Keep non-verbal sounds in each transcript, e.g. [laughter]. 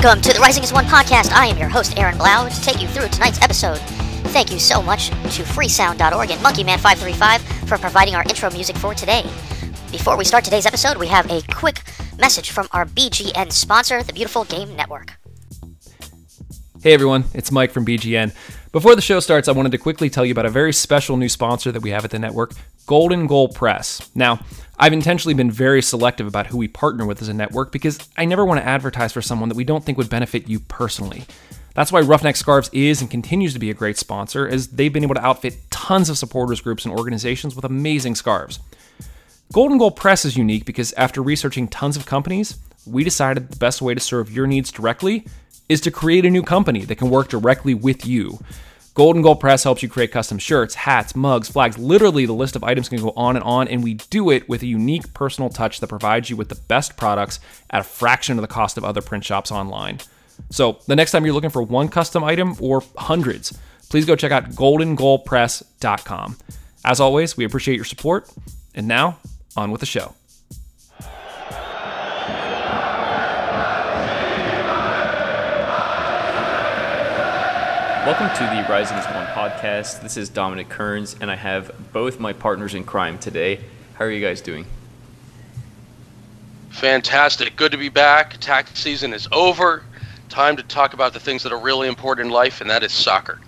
Welcome to the Rising as One podcast. I am your host, Aaron Blau, to take you through tonight's episode. Thank you so much to freesound.org and Monkeyman535 for providing our intro music for today. Before we start today's episode, we have a quick message from our BGN sponsor, the Beautiful Game Network. Hey everyone, it's Mike from BGN. Before the show starts, I wanted to quickly tell you about a very special new sponsor that we have at the network, Golden Goal Press. Now, I've intentionally been very selective about who we partner with as a network because I never want to advertise for someone that we don't think would benefit you personally. That's why Roughneck Scarves is and continues to be a great sponsor, as they've been able to outfit tons of supporters groups and organizations with amazing scarves. Golden Goal Press is unique because after researching tons of companies, we decided the best way to serve your needs directly is to create a new company that can work directly with you. Golden Goal Press helps you create custom shirts, hats, mugs, flags. Literally, the list of items can go on and on, and we do it with a unique personal touch that provides you with the best products at a fraction of the cost of other print shops online. So, the next time you're looking for one custom item or hundreds, please go check out goldengoalpress.com. As always, we appreciate your support. And now, on with the show. Welcome to the Rising as One podcast. This is Dominic Kearns, and I have both my partners in crime today. How are you guys doing? Fantastic. Good to be back. Tax season is over. Time to talk about the things that are really important in life, and that is soccer.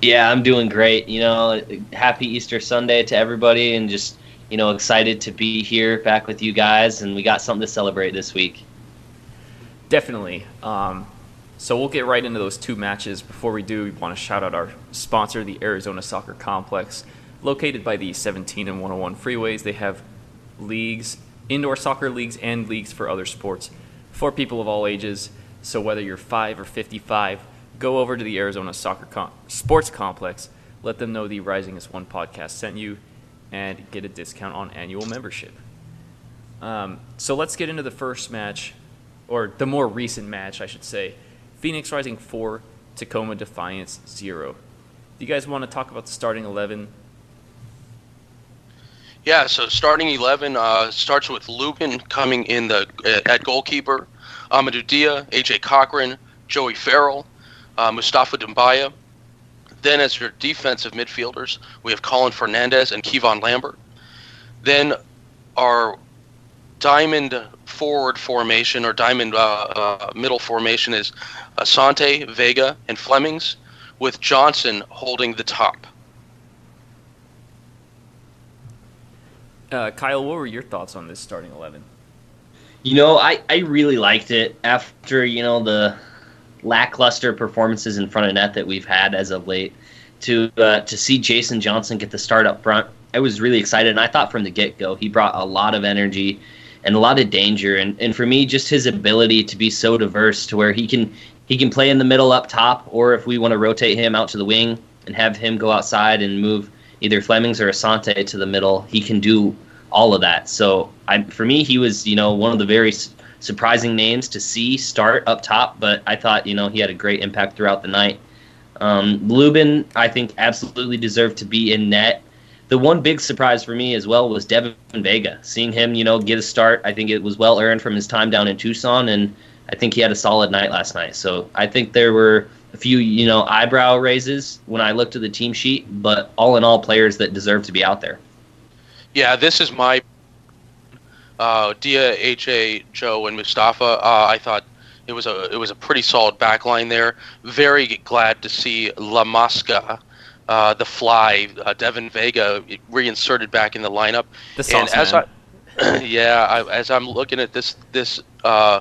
Yeah, I'm doing great. You know, happy Easter Sunday to everybody, and just, you know, excited to be here back with you guys, and we got something to celebrate this week. Definitely. Um, so we'll get right into those two matches. Before we do, we want to shout out our sponsor, the Arizona Soccer Complex. Located by the 17 and 101 freeways, they have leagues, indoor soccer leagues, and leagues for other sports for people of all ages. So whether you're 5 or 55, go over to the Arizona Soccer Com- Sports Complex. Let them know the Rising as One podcast sent you and get a discount on annual membership. Um, so let's get into the first match, or the more recent match, I should say. Phoenix Rising 4, Tacoma Defiance 0. Do you guys want to talk about the starting 11? Yeah, so starting 11 uh, starts with Lubin coming in the at goalkeeper, Amadou Dia, AJ Cochran, Joey Farrell, uh, Mustafa Dumbuya. Then as your defensive midfielders, we have Colin Fernandez and Kevon Lambert. Then our diamond forward formation or diamond uh, uh, middle formation is Asante, Vega, and Flemmings, with Johnson holding the top. Uh, Kyle, what were your thoughts on this starting eleven? You know, I, I really liked it after you know the lackluster performances in front of net that we've had as of late. To uh, to see Jason Johnson get the start up front, I was really excited, and I thought from the get go he brought a lot of energy and a lot of danger. And, and for me, just his ability to be so diverse to where he can he can play in the middle up top, or if we want to rotate him out to the wing and have him go outside and move either Flemmings or Asante to the middle, he can do all of that. So I, for me, he was you know one of the very surprising names to see start up top. But I thought you know he had a great impact throughout the night. Um, Lubin, I think, absolutely deserved to be in net the one big surprise for me as well was Devin Vega. Seeing him, you know, get a start, I think it was well earned from his time down in Tucson, and I think he had a solid night last night. So I think there were a few, you know, eyebrow raises when I looked at the team sheet, but all in all, players that deserve to be out there. Yeah, this is my uh, Dia, HA, Joe, and Mustafa. Uh, I thought it was a it was a pretty solid back line there. Very glad to see La Mosca uh, the Fly, uh, Devin Vega reinserted back in the lineup. The and as man. I, [clears throat] yeah, I, as I'm looking at this this uh,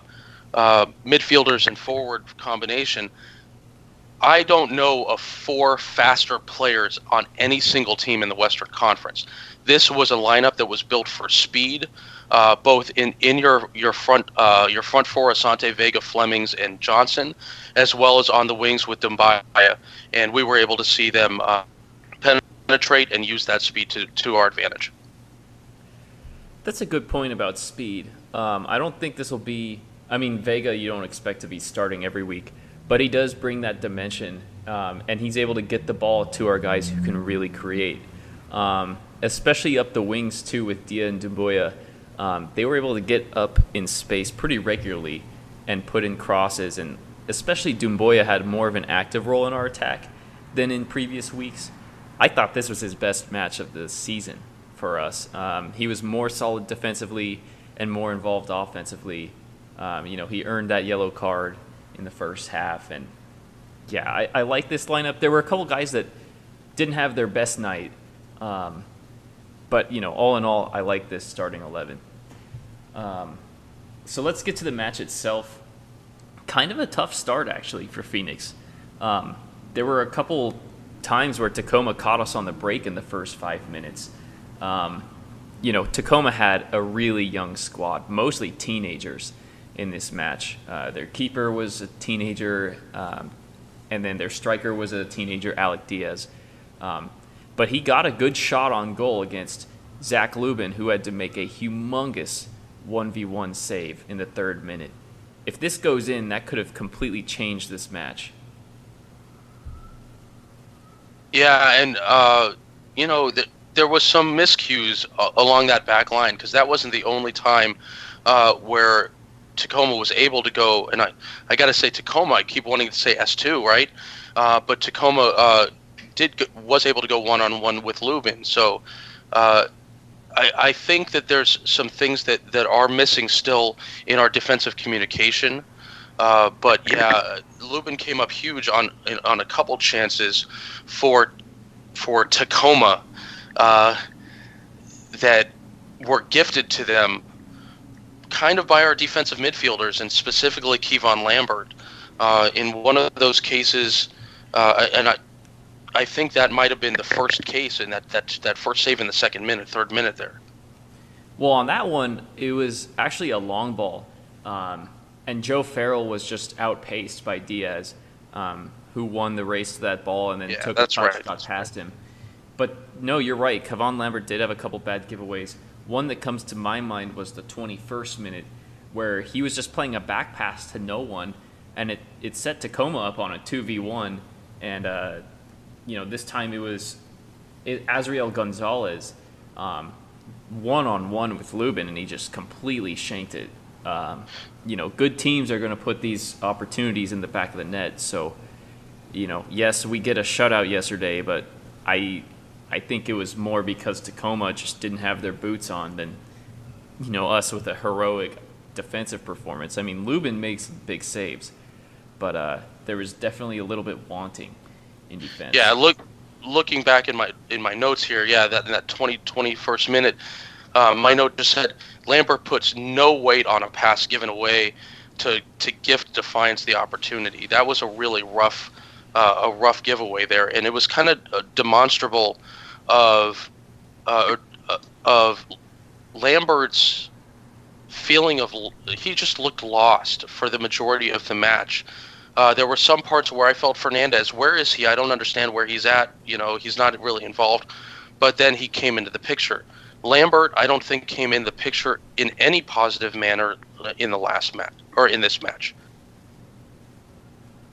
uh, midfielders and forward combination, I don't know of four faster players on any single team in the Western Conference. This was a lineup that was built for speed, uh, both in, in your your front uh, your front four, Asante, Vega, Flemmings, and Johnson, as well as on the wings with Dumbuya, and we were able to see them uh, penetrate and use that speed to, to our advantage. That's a good point about speed. Um, I don't think this will be. I mean, Vega, you don't expect to be starting every week, but he does bring that dimension, um, and he's able to get the ball to our guys who can really create, um, especially up the wings too with Dia and Dumbuya. Um, they were able to get up in space pretty regularly and put in crosses. And especially Dumbuya had more of an active role in our attack than in previous weeks. I thought this was his best match of the season for us. Um, he was more solid defensively and more involved offensively. Um, you know, he earned that yellow card in the first half, and yeah, I, I like this lineup. There were a couple guys that didn't have their best night, um, but you know, all in all, I like this starting eleven. Um, so let's get to the match itself. Kind of a tough start actually for Phoenix. Um, there were a couple times where Tacoma caught us on the break in the first five minutes. Um, you know, Tacoma had a really young squad, mostly teenagers in this match. Uh, their keeper was a teenager, um, and then their striker was a teenager, Alec Diaz. Um, but he got a good shot on goal against Zach Lubin, who had to make a humongous 1v1 save in the third minute. If this goes in, that could have completely changed this match. Yeah, and uh, you know, th- there was some miscues uh, along that back line because that wasn't the only time uh, where Tacoma was able to go. And I, I got to say Tacoma. I keep wanting to say S two, right? Uh, but Tacoma uh, did was able to go one on one with Lubin. So uh, I, I think that there's some things that, that are missing still in our defensive communication. Uh, but yeah, Lubin came up huge on on a couple chances for for Tacoma uh, that were gifted to them kind of by our defensive midfielders and specifically Kevon Lambert. Uh, in one of those cases, uh, and I, I think that might have been the first case in that, that, that first save in the second minute, third minute there. Well, on that one, it was actually a long ball. Um, and Joe Farrell was just outpaced by Diaz, um, who won the race to that ball and then Yeah, took a touch right. shot past him. But no, you're right. Kevon Lambert did have a couple bad giveaways. One that comes to my mind was the 21st minute, where he was just playing a back pass to no one, and it, it set Tacoma up on a 2v1. And, uh, you know, this time it was Azriel Gonzalez one on one with Lubin, and he just completely shanked it. Um, you know, good teams are going to put these opportunities in the back of the net. So, you know, yes, we get a shutout yesterday, but I, I think it was more because Tacoma just didn't have their boots on than, you know, us with a heroic defensive performance. I mean, Lubin makes big saves, but uh, there was definitely a little bit wanting Yeah, look, looking back in my in my notes here, yeah, that that 20, 21st minute, um, my note just said Lambert puts no weight on a pass given away to to gift Defiance the opportunity. That was a really rough uh, a rough giveaway there, and it was kind of demonstrable of uh, uh, of Lambert's feeling of he just looked lost for the majority of the match. Uh, there were some parts where I felt Fernandez, where is he? I don't understand where he's at. You know, he's not really involved. But then he came into the picture. Lambert, I don't think came in the picture in any positive manner in the last match or in this match.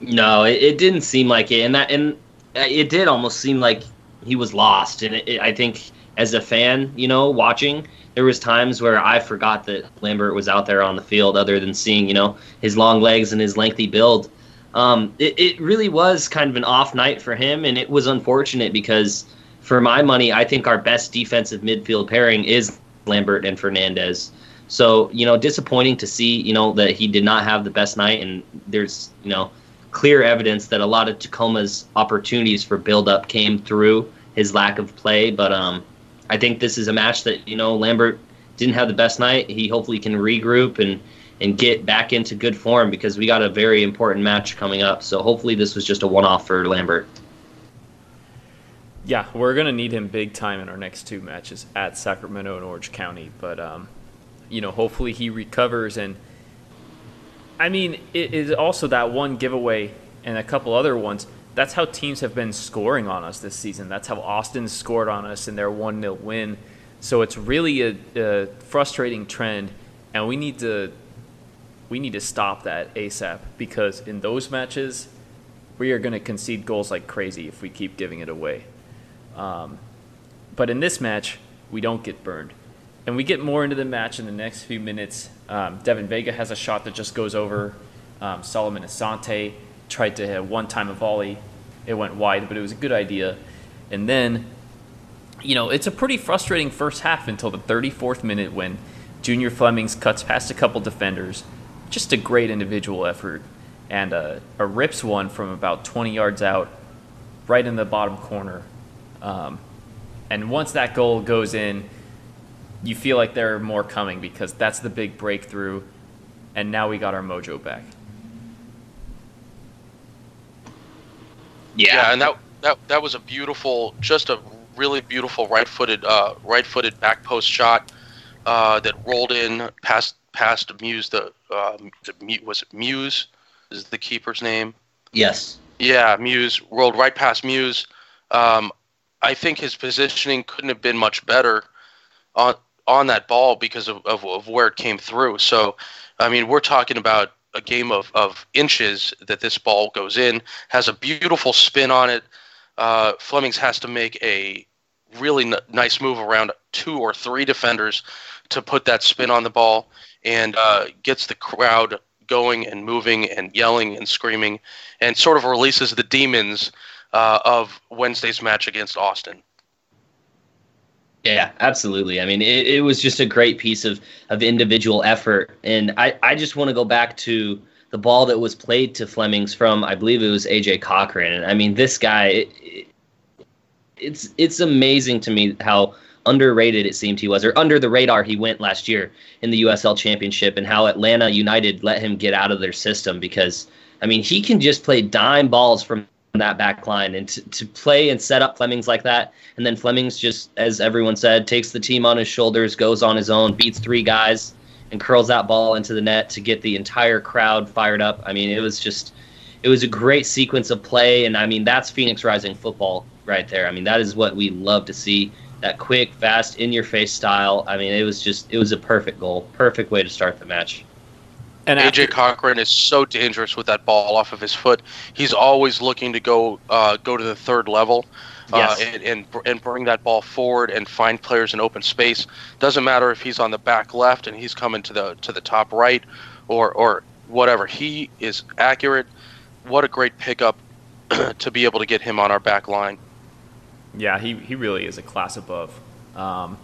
No, it, it didn't seem like it, and that and it did almost seem like he was lost. And it, it, I think as a fan, you know, watching, there was times where I forgot that Lambert was out there on the field, other than seeing, you know, his long legs and his lengthy build. Um, it, it really was kind of an off night for him, and it was unfortunate because, for my money, I think our best defensive midfield pairing is Lambert and Fernandez. So, you know, disappointing to see, you know, that he did not have the best night, and there's, you know, clear evidence that a lot of Tacoma's opportunities for build-up came through his lack of play. But um, I think this is a match that you know Lambert didn't have the best night. He hopefully can regroup and and get back into good form because we got a very important match coming up. So hopefully this was just a one-off for Lambert. Yeah, we're gonna need him big time in our next two matches at Sacramento and Orange County. But um, you know, hopefully he recovers. And I mean, it is also that one giveaway and a couple other ones. That's how teams have been scoring on us this season. That's how Austin scored on us in their one 0 win. So it's really a, a frustrating trend, and we need to we need to stop that ASAP because in those matches, we are going to concede goals like crazy if we keep giving it away. Um, but in this match, we don't get burned. And we get more into the match in the next few minutes. Um, Devin Vega has a shot that just goes over Um, Solomon Asante tried to have one time a volley. It went wide, but it was a good idea. And then, you know, it's a pretty frustrating first half until the 34th minute when Junior Flemmings cuts past a couple defenders. Just a great individual effort. And uh, a rips one from about 20 yards out, right in the bottom corner. Um, and once that goal goes in, you feel like there are more coming because that's the big breakthrough. And now we got our mojo back. Yeah, yeah and that, that that was a beautiful, just a really beautiful right-footed, uh, right-footed back post shot uh, that rolled in past past Muse. The, uh, was it Muse? Is the keeper's name? Yes. Yeah, Muse rolled right past Muse. Um, I think his positioning couldn't have been much better on on that ball because of, of, of where it came through. So, I mean, we're talking about a game of, of inches that this ball goes in, has a beautiful spin on it. Uh, Flemmings has to make a really n- nice move around two or three defenders to put that spin on the ball and uh, gets the crowd going and moving and yelling and screaming and sort of releases the demons uh, of Wednesday's match against Austin. Yeah, absolutely. I mean, it, it was just a great piece of, of individual effort. And I, I just want to go back to the ball that was played to Flemmings from, I believe it was AJ Cochran. And I mean, this guy, it, it, it's it's amazing to me how underrated it seemed he was, or under the radar he went last year in the USL Championship, and how Atlanta United let him get out of their system because, I mean, he can just play dime balls from that back line and to, to play and set up Flemmings like that. And then Flemmings just, as everyone said, takes the team on his shoulders, goes on his own, beats three guys, and curls that ball into the net to get the entire crowd fired up. I mean, it was just, it was a great sequence of play. And I mean, that's Phoenix Rising football right there. I mean, that is what we love to see. That quick, fast, in your face style. I mean, it was just, it was a perfect goal, perfect way to start the match. And AJ after- Cochran is so dangerous with that ball off of his foot. He's always looking to go uh, go to the third level. Uh, and, and, and bring that ball forward and find players in open space. Doesn't matter if he's on the back left and he's coming to the to the top right, or or whatever. He is accurate. What a great pickup [clears throat] to be able to get him on our back line. Yeah, he, he really is a class above. Um,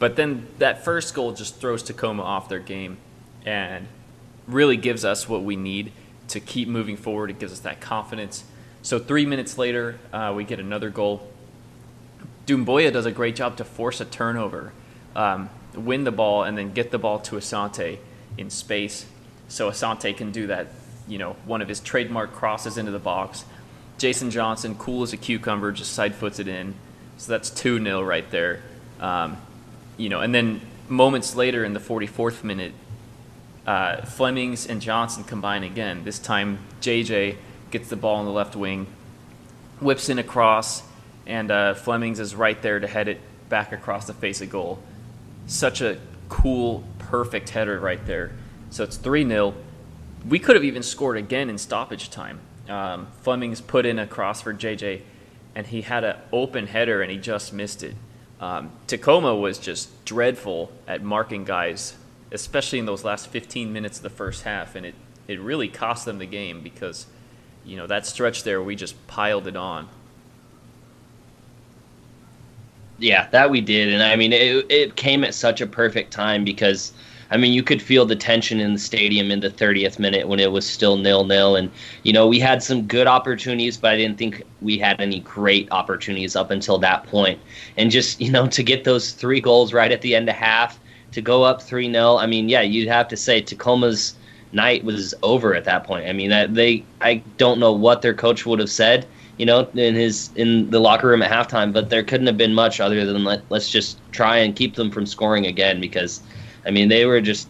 but then that first goal just throws Tacoma off their game, and really gives us what we need to keep moving forward. It gives us that confidence. So three minutes later, uh, we get another goal. Dumbuya does a great job to force a turnover, um, win the ball, and then get the ball to Asante in space. So Asante can do that, you know, one of his trademark crosses into the box. Jason Johnson, cool as a cucumber, just side foots it in. So that's 2 0 right there. Um, you know, and then moments later in the 44th minute, uh, Flemmings and Johnson combine again. This time, JJ gets the ball on the left wing, whips in across, and uh, Flemmings is right there to head it back across the face of goal. Such a cool, perfect header right there. So it's 3 0. We could have even scored again in stoppage time. Um, Flemmings put in a cross for JJ, and he had an open header and he just missed it. Um, Tacoma was just dreadful at marking guys especially in those last 15 minutes of the first half, and it, it really cost them the game because, you know, that stretch there we just piled it on. Yeah, that we did, and I mean it, it came at such a perfect time because. I mean, you could feel the tension in the stadium in the 30th minute when it was still nil nil. And, you know, we had some good opportunities, but I didn't think we had any great opportunities up until that point. And just, you know, to get those three goals right at the end of half to go up 3 0. I mean, yeah, you'd have to say Tacoma's night was over at that point. I mean, that they I don't know what their coach would have said, you know, in his in the locker room at halftime, but there couldn't have been much other than let, let's just try and keep them from scoring again because I mean, they were just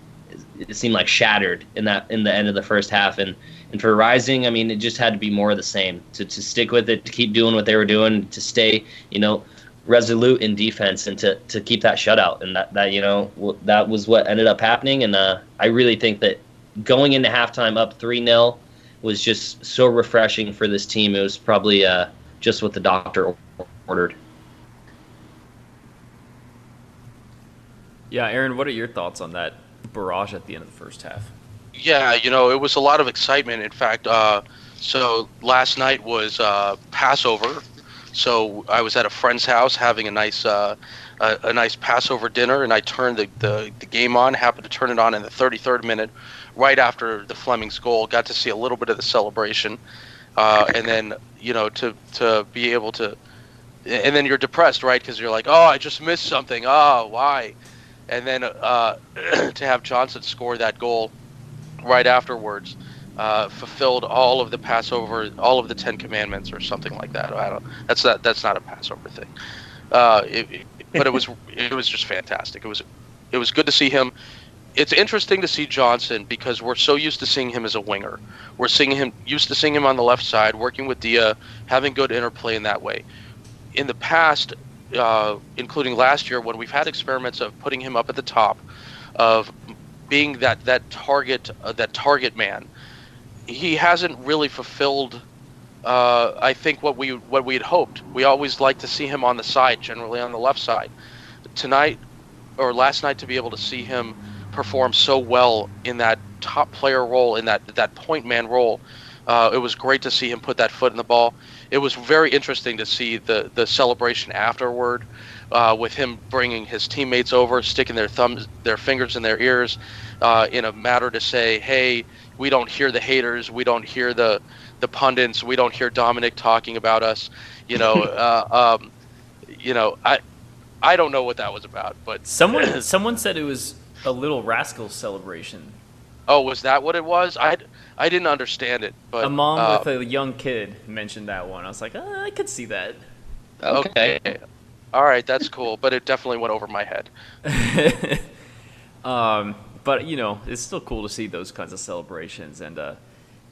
it seemed like shattered in that in the end of the first half and and for Rising, I mean, it just had to be more of the same to, to stick with it, to keep doing what they were doing, to stay, you know, resolute in defense and to, to keep that shutout. And that, that you know, that was what ended up happening. And uh, I really think that going into halftime up 3 0 was just so refreshing for this team. It was probably uh, just what the doctor ordered. Yeah, Aaron, what are your thoughts on that barrage at the end of the first half? Yeah, you know, it was a lot of excitement. In fact, uh, so last night was uh, Passover, so I was at a friend's house having a nice uh, a, a, nice Passover dinner, and I turned the, the, the game on. Happened to turn it on in the 33rd minute, right after the Flemmings goal. Got to see a little bit of the celebration, uh, and then you know to to be able to, and then you're depressed, right? Because you're like, oh, I just missed something. Oh, why? And then uh, [clears throat] to have Johnson score that goal right afterwards. Uh, fulfilled all of the Passover, all of the Ten Commandments, or something like that. I don't. That's not. That's not a Passover thing. Uh, it, it, but it was. [laughs] it was just fantastic. It was. It was good to see him. It's interesting to see Johnson because we're so used to seeing him as a winger. We're seeing him used to seeing him on the left side, working with Dia, having good interplay in that way. In the past, uh, including last year, when we've had experiments of putting him up at the top, of being that that target uh, that target man he hasn't really fulfilled uh, I think what we what we had hoped. We always like to see him on the side, generally on the left side. Tonight or last night to be able to see him perform so well in that top player role, in that that point man role, uh, it was great to see him put that foot in the ball. It was very interesting to see the the celebration afterward, uh, with him bringing his teammates over, sticking their thumbs, their fingers in their ears, uh, in a matter to say, "Hey, we don't hear the haters, we don't hear the the pundits, we don't hear Dominic talking about us." You know, [laughs] uh, um, you know, I I don't know what that was about, but [clears throat] someone [clears throat] someone said it was a little rascal celebration. Oh, was that what it was? I I didn't understand it, but a mom uh, with a young kid mentioned that one. I was like, oh, I could see that. Okay. okay. All right, that's cool, but it definitely went over my head. [laughs] um, but you know, it's still cool to see those kinds of celebrations, and uh,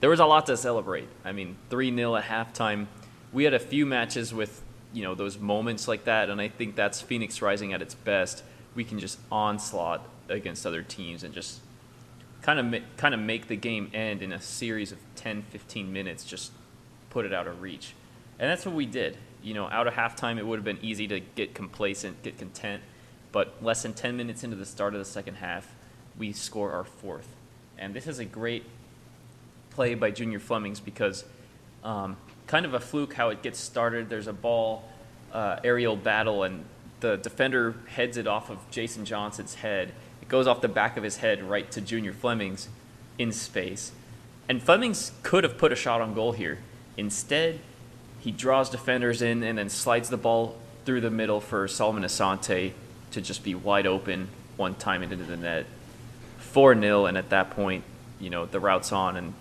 there was a lot to celebrate. I mean, three 0 at halftime. We had a few matches with you know those moments like that, and I think that's Phoenix Rising at its best. We can just onslaught against other teams and just kind of kind of make the game end in a series of 10, 15 minutes. Just put it out of reach, and that's what we did. You know, out of halftime, it would have been easy to get complacent, get content, but less than 10 minutes into the start of the second half, we score our fourth. And this is a great play by Junior Flemmings because um, kind of a fluke how it gets started. There's a ball uh, aerial battle, and the defender heads it off of Jason Johnson's head. It goes off the back of his head right to Junior Flemmings in space. And Flemmings could have put a shot on goal here. Instead, he draws defenders in and then slides the ball through the middle for Solomon Asante to just be wide open one time into the net. 4 0, and at that point, you know, the route's on, and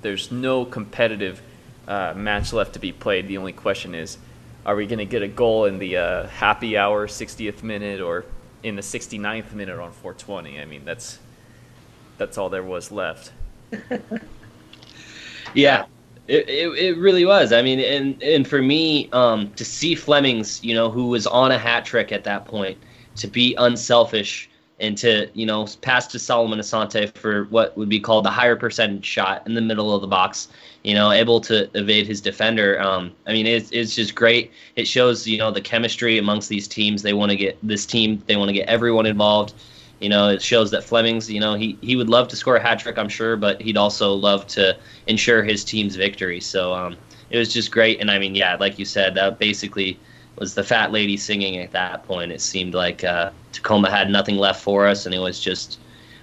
there's no competitive uh, match left to be played. The only question is, are we going to get a goal in the uh, happy hour 60th minute or in the 69th minute on 420? I mean, that's that's all there was left. [laughs] yeah, it, it, it, really was. I mean, and and for me, um, to see Flemmings, you know, who was on a hat trick at that point, to be unselfish and to you know pass to Solomon Asante for what would be called the higher percentage shot in the middle of the box. You know, able to evade his defender. Um, I mean, it's it's just great. It shows you know the chemistry amongst these teams. They want to get this team. They want to get everyone involved. You know, it shows that Flemmings. You know, he he would love to score a hat trick, I'm sure, but he'd also love to ensure his team's victory. So um, it was just great. And I mean, yeah, like you said, that basically was the fat lady singing at that point. It seemed like uh, Tacoma had nothing left for us, and it was just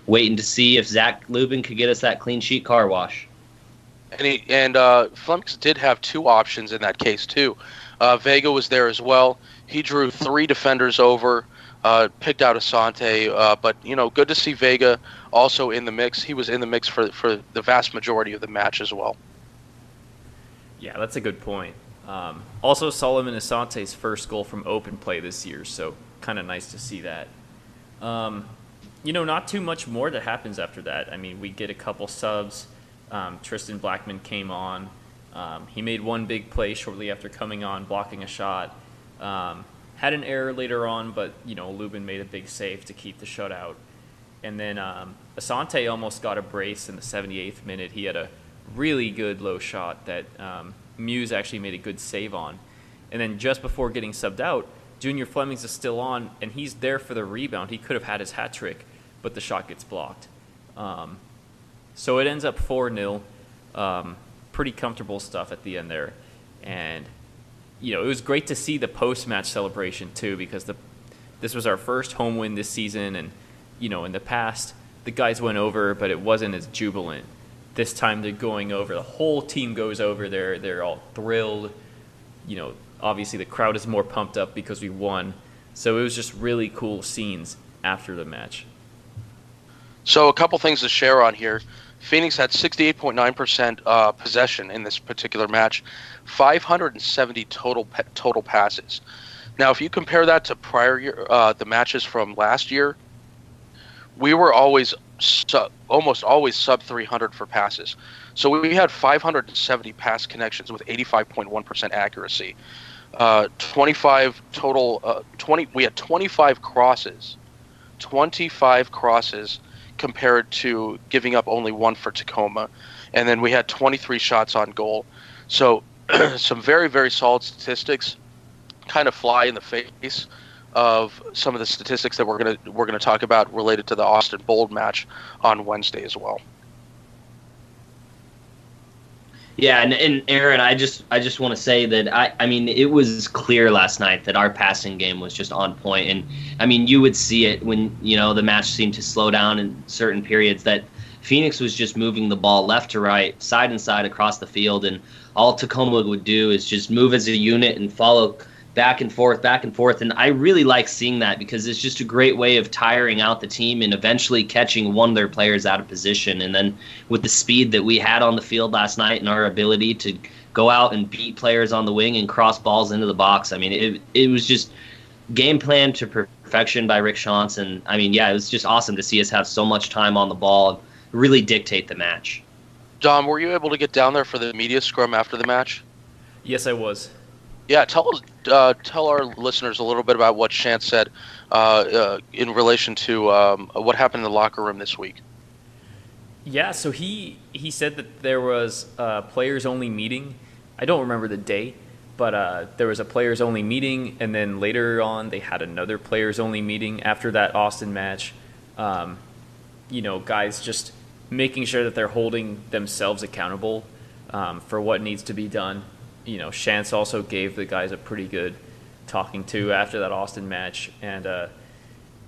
waiting to see if Zach Lubin could get us that clean sheet car wash. And he, and uh, Flemmings did have two options in that case too. Uh, Vega was there as well. He drew three defenders over, uh, picked out Asante, uh, but you know, good to see Vega also in the mix. He was in the mix for for the vast majority of the match as well. Yeah, that's a good point. Um, also, Solomon Asante's first goal from open play this year, so kind of nice to see that. Um, you know, not too much more that happens after that. I mean, we get a couple subs. Um, Tristan Blackman came on. Um, he made one big play shortly after coming on, blocking a shot. Um, had an error later on, but you know, Lubin made a big save to keep the shutout. And then um, Asante almost got a brace in the 78th minute. He had a really good low shot that um, Muse actually made a good save on. And then just before getting subbed out, Junior Flemmings is still on, and he's there for the rebound. He could have had his hat trick, but the shot gets blocked. Um, So it ends up 4 0. Um, pretty comfortable stuff at the end there. And, you know, it was great to see the post match celebration too because the, this was our first home win this season. And, you know, in the past, the guys went over, but it wasn't as jubilant. This time they're going over. The whole team goes over. They're, they're all thrilled. You know, obviously the crowd is more pumped up because we won. So it was just really cool scenes after the match. So a couple things to share on here. Phoenix had 68.9% uh, possession in this particular match, 570 total total passes. Now, if you compare that to prior year, uh, the matches from last year, we were always sub, almost always sub 300 for passes. So we had 570 pass connections with 85.1% accuracy. Uh, 25 total. Uh, 20. We had 25 crosses. 25 crosses compared to giving up only one for Tacoma. And then we had 23 shots on goal. So [clears throat] some very, very solid statistics kind of fly in the face of some of the statistics that we're gonna we're gonna talk about related to the Austin Bold match on Wednesday as well. Yeah, and, and Aaron, I just I just want to say that I I mean it was clear last night that our passing game was just on point, and I mean you would see it when you know the match seemed to slow down in certain periods that Phoenix was just moving the ball left to right, side and side across the field, and all Tacoma would do is just move as a unit and follow back and forth, back and forth. And I really like seeing that because it's just a great way of tiring out the team and eventually catching one of their players out of position. And then with the speed that we had on the field last night and our ability to go out and beat players on the wing and cross balls into the box, I mean, it, it was just game plan to perfection by Rick Schantz. And I mean, yeah, it was just awesome to see us have so much time on the ball and really dictate the match. Dom, were you able to get down there for the media scrum after the match? Yes, I was. Yeah, tell uh, tell our listeners a little bit about what Schantz said uh, uh, in relation to um, what happened in the locker room this week. Yeah, so he he said that there was a players only meeting. I don't remember the day, but uh, there was a players only meeting, and then later on they had another players only meeting after that Austin match. Um, you know, guys just making sure that they're holding themselves accountable um, for what needs to be done you know, Schantz also gave the guys a pretty good talking to after that Austin match, and uh,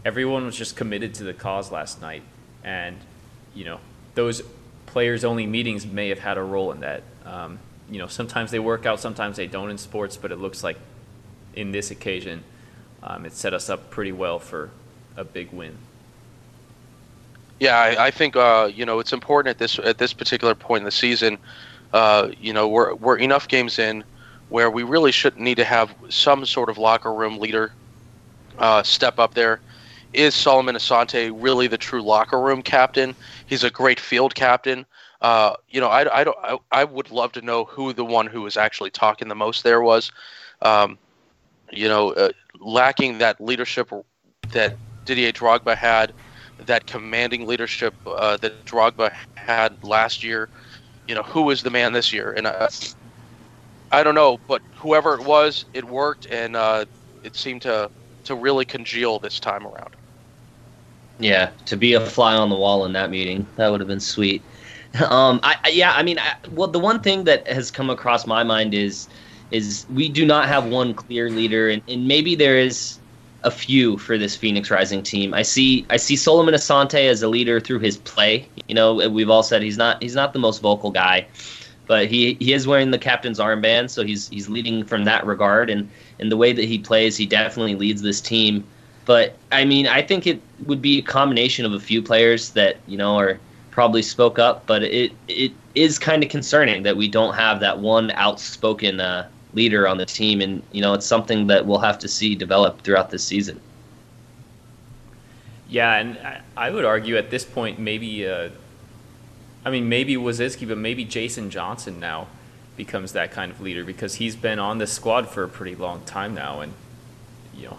everyone was just committed to the cause last night. And you know, those players only meetings may have had a role in that. Um, you know, sometimes they work out, sometimes they don't in sports, but it looks like in this occasion, um, it set us up pretty well for a big win. Yeah, I, I think uh, you know it's important at this at this particular point in the season uh, you know, we're we're enough games in where we really should need to have some sort of locker room leader uh, step up there. Is Solomon Asante really the true locker room captain? He's a great field captain. Uh, you know, I, I don't. I, I, would love to know who the one who was actually talking the most there was. Um, you know, uh, lacking that leadership that Didier Drogba had, that commanding leadership uh, that Drogba had last year you know, who is the man this year? And I, I don't know, but whoever it was, it worked, and uh, it seemed to to really congeal this time around. Yeah, to be a fly on the wall in that meeting, that would have been sweet. [laughs] Um, I, yeah, I mean, I, well, the one thing that has come across my mind is is we do not have one clear leader, and, and maybe there is a few for this Phoenix Rising team. I see I see Solomon Asante as a leader through his play. You know, we've all said he's not he's not the most vocal guy, but he, he is wearing the captain's armband, so he's he's leading from that regard and in the way that he plays, he definitely leads this team. But I mean, I think it would be a combination of a few players that, you know, are probably spoke up, but it it is kind of concerning that we don't have that one outspoken uh, leader on the team, and you know it's something that we'll have to see develop throughout this season. Yeah, and I would argue at this point maybe, uh, I mean maybe Waziski, but maybe Jason Johnson now becomes that kind of leader because he's been on the squad for a pretty long time now, and you know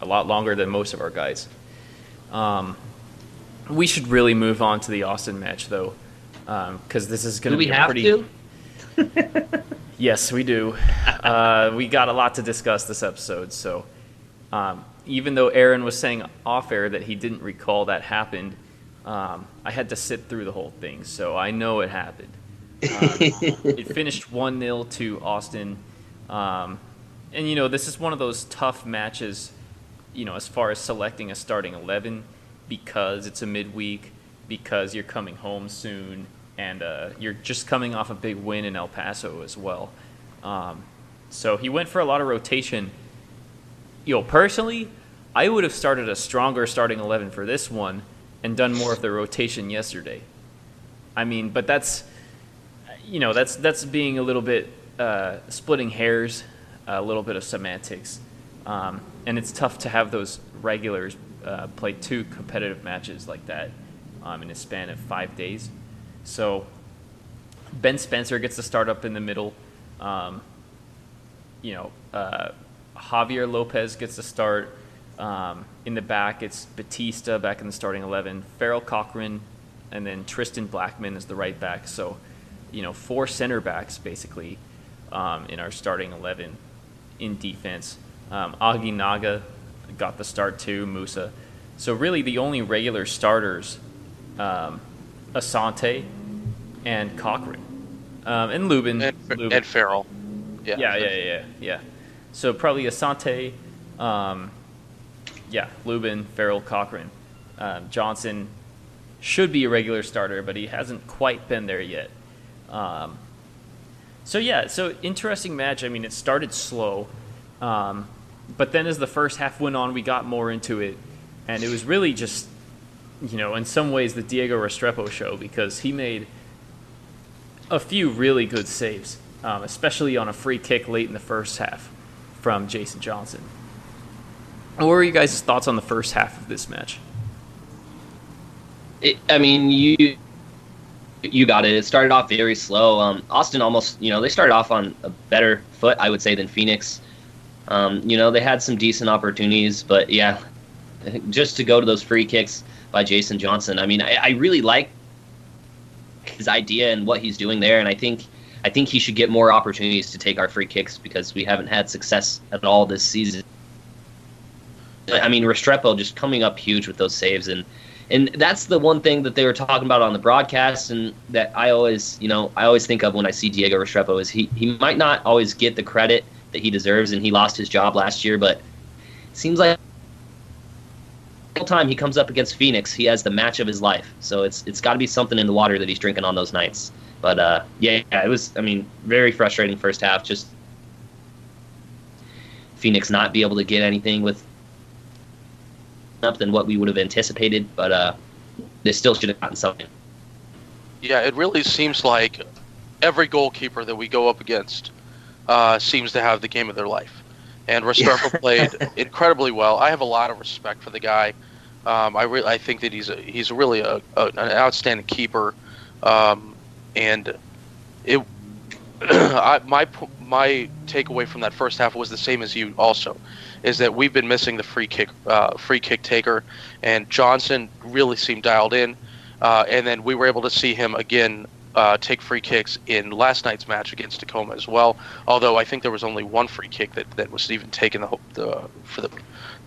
a lot longer than most of our guys. Um, we should really move on to the Austin match though, because um, this is going to be a pretty. [laughs] [laughs] Yes, we do. Uh, we got a lot to discuss this episode. So, um, even though Aaron was saying off air that he didn't recall that happened, Um, I had to sit through the whole thing, so I know it happened. [laughs] Um, it finished 1 0 to Austin. Um, and, you know, this is one of those tough matches, you know, as far as selecting a starting 11 because it's a midweek, because you're coming home soon, and uh, you're just coming off a big win in El Paso as well. Um, so he went for a lot of rotation. You know, personally, I would have started a stronger starting 11 for this one and done more of the rotation yesterday. I mean, but that's you know that's that's being a little bit uh, splitting hairs, a little bit of semantics, um, and it's tough to have those regulars uh, play two competitive matches like that um, in a span of five days. So Ben Spencer gets to start up in the middle. Um, you know, uh, Javier Lopez gets to start. Um, in the back, it's Batista back in the starting 11, Farrell Cochran, and then Tristan Blackman is the right back. So, you know, four center backs basically um, in our starting 11 in defense. Um, Aguinaga got the start too, Musa. So, really, the only regular starters, um, Asante and Cochran. Um, and Lubin. And, Lubin. and Farrell. Yeah, yeah, yeah, yeah, yeah. So probably Asante, um, yeah, Lubin, Farrell, Cochran. Um, Johnson should be a regular starter, but he hasn't quite been there yet. Um, so yeah, so interesting match. I mean, it started slow, um, but then as the first half went on, we got more into it, and it was really just, you know, in some ways the Diego Restrepo show because he made a few really good saves, um, especially on a free kick late in the first half from Jason Johnson. What were you guys' thoughts on the first half of this match? It, I mean, you you got it. It started off very slow. Um, Austin almost, you know, they started off on a better foot, I would say, than Phoenix. Um, you know, they had some decent opportunities, but yeah, [laughs] just to go to those free kicks by Jason Johnson. I mean, I, I really like his idea and what he's doing there, and I think I think he should get more opportunities to take our free kicks because we haven't had success at all this season. I mean, Restrepo just coming up huge with those saves, and and that's the one thing that they were talking about on the broadcast, and that I always, you know, I always think of when I see Diego Restrepo is he he might not always get the credit that he deserves, and he lost his job last year, but it seems like time he comes up against Phoenix, he has the match of his life. So it's it's got to be something in the water that he's drinking on those nights. But uh, yeah, it was. I mean, very frustrating first half. Just Phoenix not be able to get anything with up than what we would have anticipated, but uh, they still should have gotten something. Yeah, it really seems like every goalkeeper that we go up against uh, seems to have the game of their life. And [laughs] Restrepo played incredibly well. I have a lot of respect for the guy. Um, I really, I think that he's a, he's really a, a, an outstanding keeper. Um, and it, [clears throat] I, my my takeaway from that first half was the same as you. Also, is that we've been missing the free kick uh, free kick taker, and Johnson really seemed dialed in. Uh, and then we were able to see him again uh, take free kicks in last night's match against Tacoma as well. Although I think there was only one free kick that, that was even taken the, the for the,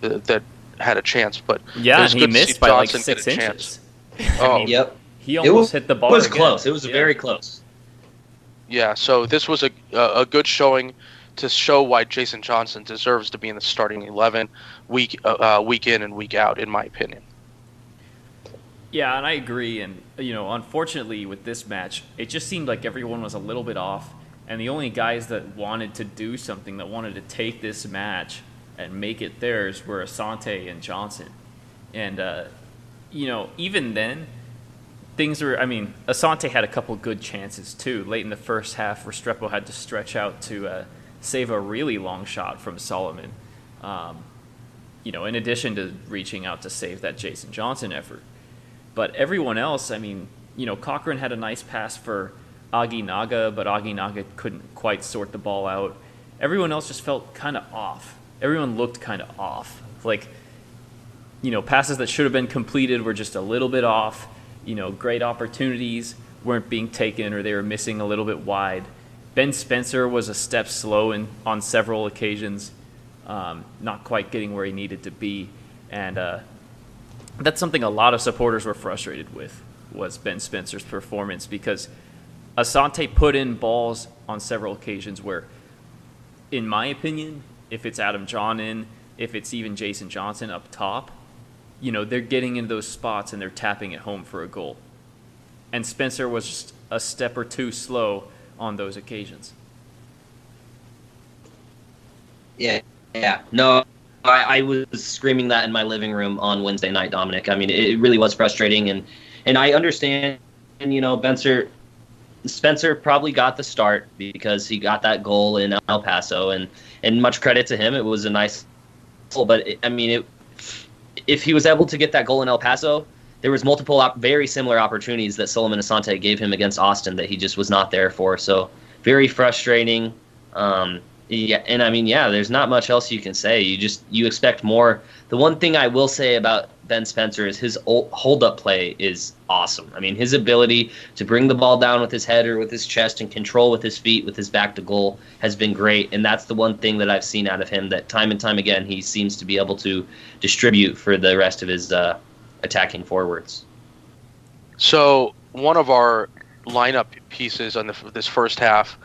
the that had a chance. But yeah, he missed by like six inches. [laughs] oh, I mean, yep. He almost was, hit the ball. It was again. close. It was yeah. very close. Yeah, so this was a a good showing to show why Jason Johnson deserves to be in the starting eleven week uh, week in and week out, in my opinion. Yeah, and I agree. And you know, unfortunately, with this match, it just seemed like everyone was a little bit off, and the only guys that wanted to do something, that wanted to take this match and make it theirs, were Asante and Johnson. And uh, you know, even then, things were. I mean, Asante had a couple good chances too. Late in the first half, Restrepo had to stretch out to uh, save a really long shot from Solomon. Um, you know, in addition to reaching out to save that Jason Johnson effort. But everyone else, I mean, you know, Cochran had a nice pass for Aguinaga, but Aguinaga couldn't quite sort the ball out. Everyone else just felt kind of off. Everyone looked kind of off. Like, you know, passes that should have been completed were just a little bit off. You know, great opportunities weren't being taken or they were missing a little bit wide. Ben Spencer was a step slow in, on several occasions, um, not quite getting where he needed to be. And, uh, that's something a lot of supporters were frustrated with was Ben Spencer's performance because Asante put in balls on several occasions where, in my opinion, if it's Adam Jahn in, if it's even Jason Johnson up top, you know, they're getting into those spots and they're tapping it home for a goal. And Spencer was just a step or two slow on those occasions. Yeah, yeah. No, I, I was screaming that in my living room on Wednesday night, Dominic. I mean, it really was frustrating, and and I understand. And you know, Spencer, Spencer probably got the start because he got that goal in El Paso, and and much credit to him. It was a nice goal, but it, I mean, it, if he was able to get that goal in El Paso, there was multiple op- very similar opportunities that Solomon Asante gave him against Austin that he just was not there for. So very frustrating. Um, yeah, and I mean, yeah, there's not much else you can say. You just you expect more. The one thing I will say about Ben Spencer is his hold up play is awesome. I mean, his ability to bring the ball down with his head or with his chest and control with his feet with his back to goal has been great. And that's the one thing that I've seen out of him that time and time again he seems to be able to distribute for the rest of his uh, attacking forwards. So one of our lineup pieces on the, this first half.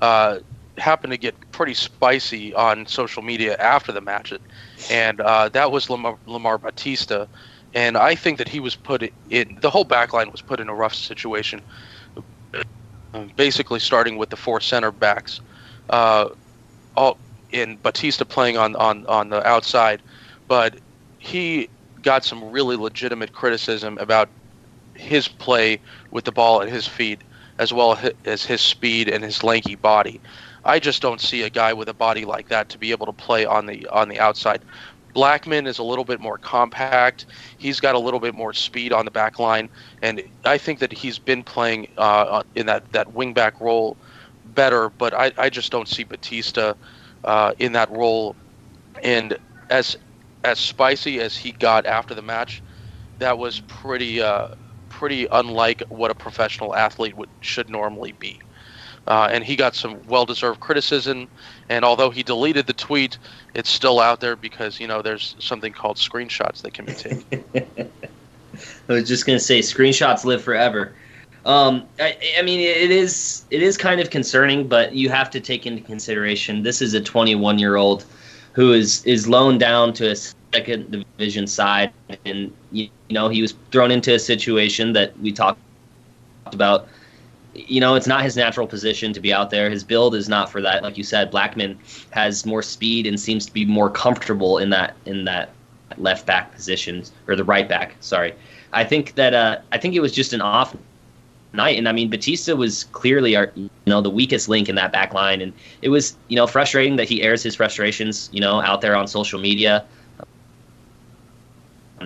Uh, happened to get pretty spicy on social media after the match, and uh, that was Lamar, Lamar, Batista. And I think that he was put in the whole backline was put in a rough situation. Basically, starting with the four center backs, uh, all in Batista playing on, on on the outside, but he got some really legitimate criticism about his play with the ball at his feet, as well as his speed and his lanky body. I just don't see a guy with a body like that to be able to play on the on the outside. Blackmon is a little bit more compact. He's got a little bit more speed on the back line, and I think that he's been playing uh, in that that wingback role better. But I, I just don't see Batista uh, in that role. And as as spicy as he got after the match, that was pretty uh, pretty unlike what a professional athlete would should normally be. Uh, and he got some well-deserved criticism. And although he deleted the tweet, it's still out there because you know there's something called screenshots that can be taken. [laughs] I was just gonna say screenshots live forever. Um, I, I, mean, it is it is kind of concerning, but you have to take into consideration this is a 21 year old who is is loaned down to a second division side, and you, you know he was thrown into a situation that we talked about you know, it's not his natural position to be out there. His build is not for that. Like you said, Blackmon has more speed and seems to be more comfortable in that in that left back position or the right back. Sorry, I think that uh, I think it was just an off night, and I mean Batista was clearly our you know the weakest link in that back line, and it was you know frustrating that he airs his frustrations you know out there on social media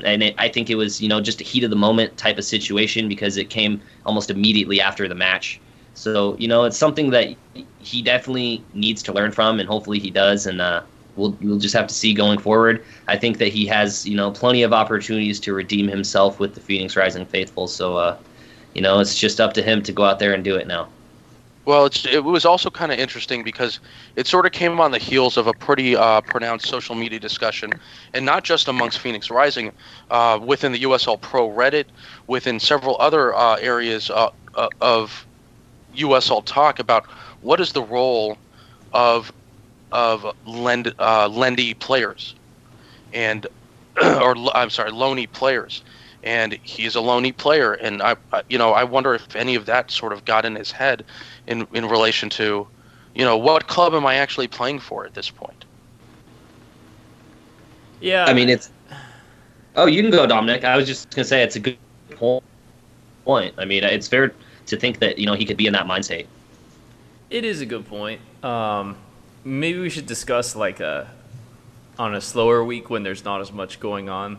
and it, I think it was you know just a heat of the moment type of situation because it came almost immediately after the match. So you know it's something that he definitely needs to learn from, and hopefully he does. And uh, we'll we'll just have to see going forward. I think that he has you know plenty of opportunities to redeem himself with the Phoenix Rising faithful. So uh, you know it's just up to him to go out there and do it now. Well, it was also kind of interesting because it sort of came on the heels of a pretty uh, pronounced social media discussion, and not just amongst Phoenix Rising, uh, within the USL Pro Reddit, within several other uh, areas uh, uh, of USL talk about what is the role of of lend uh, lendy players, and [clears throat] or I'm sorry, loany players, and he's a loany player, and I, you know, I wonder if any of that sort of got in his head in in relation to, you know, what club am I actually playing for at this point? Yeah, I mean it's. Oh, you can go, Dominic. I was just gonna say it's a good point. I mean, it's fair to think that you know he could be in that mindset. It is a good point. Um, maybe we should discuss like a on a slower week when there's not as much going on.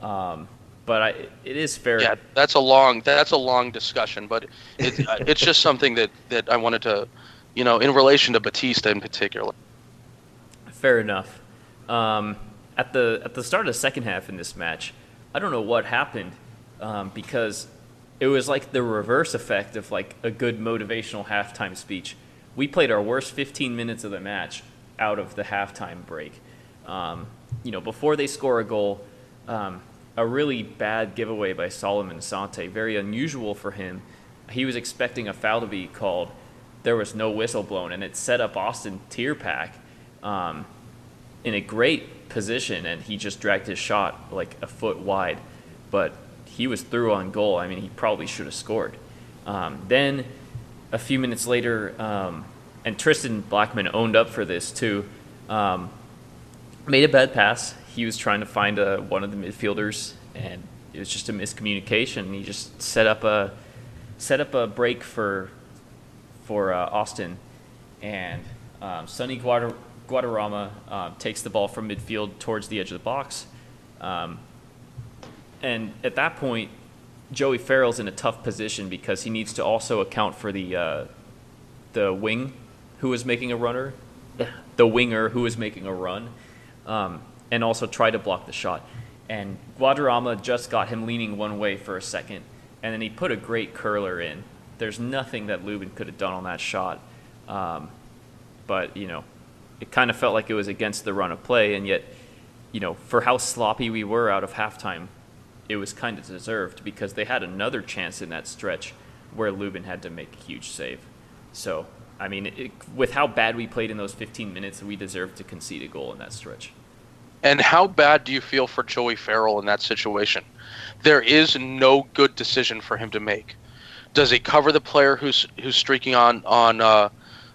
Um, but I, it is fair. Yeah, that's a long that's a long discussion, but it, [laughs] uh, it's just something that that I wanted to, you know, in relation to Batista in particular. Fair enough. Um, at the at the start of the second half in this match, I don't know what happened um, because it was like the reverse effect of like a good motivational halftime speech. We played our worst 15 minutes of the match out of the halftime break. Um, you know, before they score a goal, um, a really bad giveaway by Solomon Asante, Very unusual for him. He was expecting a foul to be called. There was no whistle blown, and it set up Austin Tierpak um, in a great position, and he just dragged his shot like a foot wide. But he was through on goal. I mean, he probably should have scored. Um, then a few minutes later, um, and Tristan Blackmon owned up for this too. Um, made a bad pass. He was trying to find a, one of the midfielders, and it was just a miscommunication. He just set up a set up a break for for uh, Austin, and um, Sonny Guadar- Guadarrama um, takes the ball from midfield towards the edge of the box. Um, and at that point, Joey Farrell's in a tough position because he needs to also account for the uh, the wing who is making a runner, the winger who is making a run, um, and also try to block the shot. And Guadarrama just got him leaning one way for a second, and then he put a great curler in. There's nothing that Lubin could have done on that shot, um, but you know, it kind of felt like it was against the run of play, and yet, you know, for how sloppy we were out of halftime, it was kind of deserved because they had another chance in that stretch where Lubin had to make a huge save. So, I mean, it, with how bad we played in those 15 minutes, we deserved to concede a goal in that stretch. And how bad do you feel for Joey Farrell in that situation? There is no good decision for him to make. Does he cover the player who's who's streaking on on uh,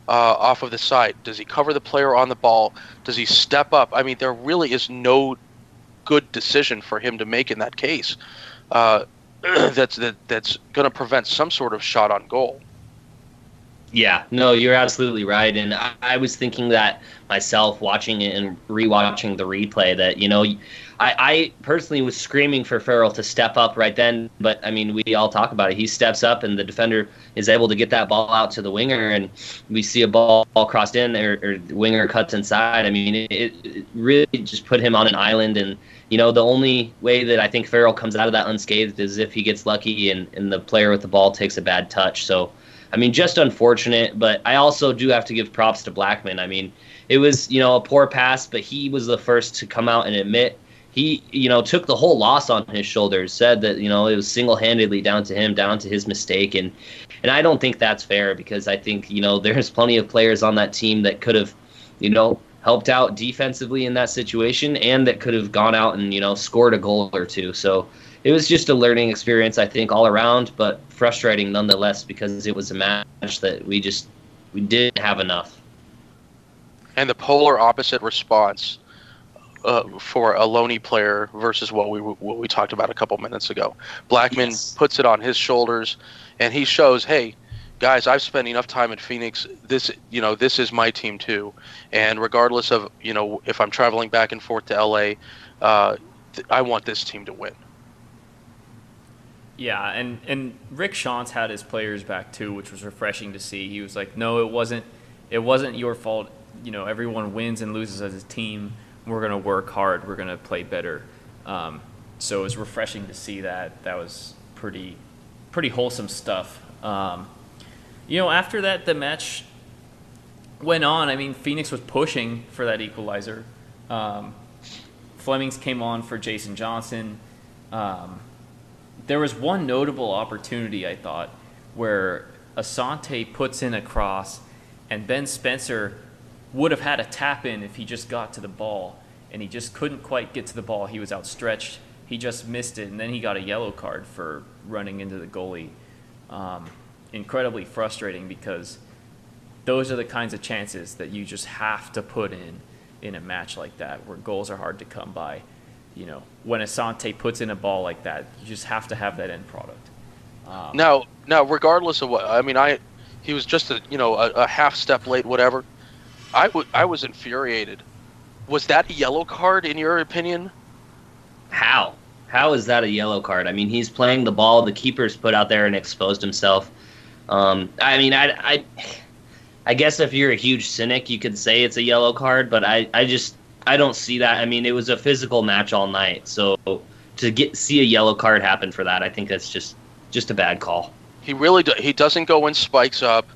uh, off of the side? Does he cover the player on the ball? Does he step up? I mean, there really is no good decision for him to make in that case. Uh, [clears throat] that's that, that's going to prevent some sort of shot on goal. Yeah, no, you're absolutely right. And I, I, was thinking that myself watching it and rewatching the replay that, you know, I, I, personally was screaming for Farrell to step up right then. But, I mean, we all talk about it. He steps up and the defender is able to get that ball out to the winger. And we see a ball, ball crossed in or, or the winger cuts inside. I mean, it, it really just put him on an island. And, you know, the only way that I think Farrell comes out of that unscathed is if he gets lucky and, and the player with the ball takes a bad touch. So, I mean, just unfortunate, but I also do have to give props to Blackmon. I mean, it was, you know, a poor pass, but he was the first to come out and admit he, you know, took the whole loss on his shoulders, said that, you know, it was single-handedly down to him, down to his mistake and and I don't think that's fair because I think, you know, [laughs] there's plenty of players on that team that could have, you know, helped out defensively in that situation and that could have gone out and, you know, scored a goal or two. So, it was just a learning experience, I think, all around, but frustrating nonetheless because it was a match that we just we didn't have enough. And the polar opposite response uh, for a Loney player versus what we what we talked about a couple minutes ago. Blackmon yes. puts it on his shoulders, and he shows, hey, guys, I've spent enough time in Phoenix. This, you know, this is my team too. And regardless of, you know, if I'm traveling back and forth to LA, uh, th- I want this team to win. Yeah, and and Rick Schantz had his players back too, which was refreshing to see. He was like, "No, it wasn't. It wasn't your fault. You know, everyone wins and loses as a team. We're gonna work hard. We're gonna play better." Um, so it was refreshing to see that. That was pretty, pretty wholesome stuff. Um, you know, after that, the match went on. I mean, Phoenix was pushing for that equalizer. Um, Flemmings came on for Jason Johnson. Um, there was one notable opportunity I thought where Asante puts in a cross, and Ben Spencer would have had a tap in if he just got to the ball, and he just couldn't quite get to the ball. He was outstretched. He just missed it, and then he got a yellow card for running into the goalie. Um, incredibly frustrating because those are the kinds of chances that you just have to put in in a match like that where goals are hard to come by you know, when Asante puts in a ball like that, you just have to have that end product. Um, now, now, regardless of what I mean, I he was just a you know a, a half step late, whatever. I, w- I was infuriated. Was that a yellow card in your opinion? How? How is that a yellow card? I mean, he's playing the ball. The keeper's put out there and exposed himself. Um, I mean, I, I, I guess if you're a huge cynic, you could say it's a yellow card, but I, I just I don't see that. I mean, it was a physical match all night, so to get see a yellow card happen for that, I think that's just just a bad call. He really do, he doesn't go and spikes up.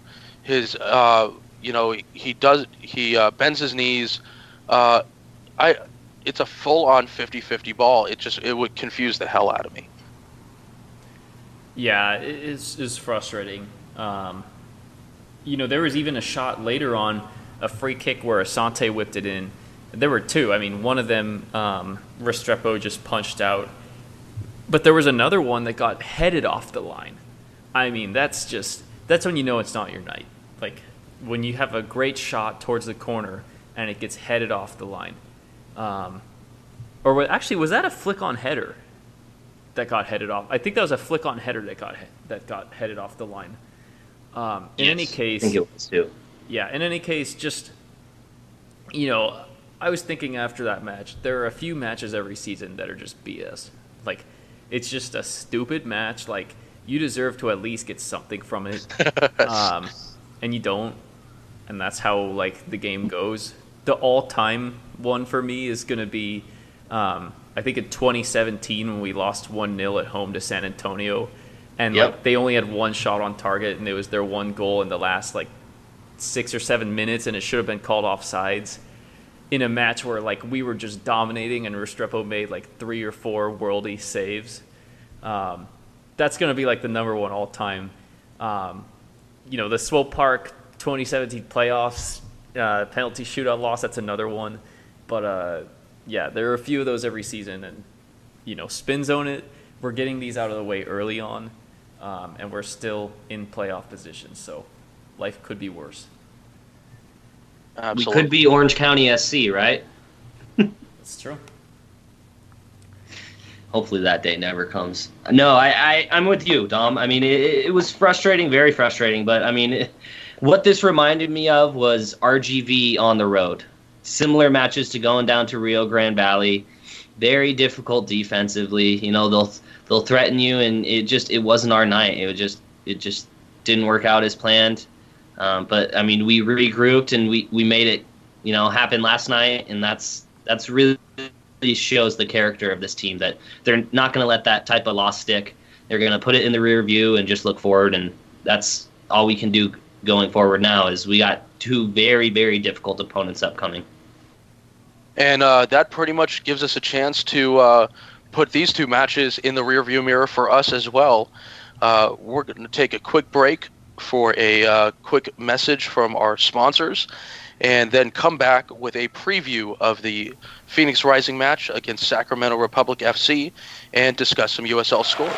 His uh, you know he, he does he uh, bends his knees. Uh, I it's a full on 50-50 ball. It just it would confuse the hell out of me. Yeah, it is is frustrating. Um, you know, there was even a shot later on, a free kick where Asante whipped it in. There were two. I mean, one of them, um, Restrepo just punched out, but there was another one that got headed off the line. I mean, that's just that's when you know it's not your night. Like when you have a great shot towards the corner and it gets headed off the line. Um, or actually, was that a flick on header that got headed off? I think that was a flick on header that got that got headed off the line. Um, in Yes, any case, I think it was too. yeah, in any case, just you know, I was thinking after that match, there are a few matches every season that are just BS. Like, it's just a stupid match. Like, you deserve to at least get something from it, [laughs] um, and you don't, and that's how like the game goes. The all-time one for me is gonna be, um, I think in 2017 when we lost one 0 at home to San Antonio, and Yep. like they only had one shot on target, and it was their one goal in the last like six or seven minutes, and it should have been called off sides in a match where like we were just dominating, and Restrepo made like three or four worldy saves. Um, that's going to be like the number one all time. Um, you know, the Swope Park 2017 playoffs uh, penalty shootout loss. That's another one. But uh, yeah, there are a few of those every season, and you know, spin zone it. We're getting these out of the way early on, um, and we're still in playoff position. So life could be worse. Absolutely. We could be Orange County SC, right? [laughs] That's true. Hopefully that day never comes. No, I, I I'm with you, Dom. I mean, it, it was frustrating, very frustrating. But I mean, it, [laughs] what this reminded me of was RGV on the road. Similar matches to going down to Rio Grande Valley. Very difficult defensively. You know, they'll they'll threaten you, and it just it wasn't our night. It was just it just didn't work out as planned. Um, but I mean, we regrouped and we, we made it, you know, happen last night, and that's that's really shows the character of this team that they're not going to let that type of loss stick. They're going to put it in the rear view and just look forward, and that's all we can do going forward now. Is we got two very very difficult opponents upcoming. And uh, that pretty much gives us a chance to uh, put these two matches in the rearview mirror for us as well. Uh, we're going to take a quick break for a uh, quick message from our sponsors, and then come back with a preview of the Phoenix Rising match against Sacramento Republic FC and discuss some USL scores.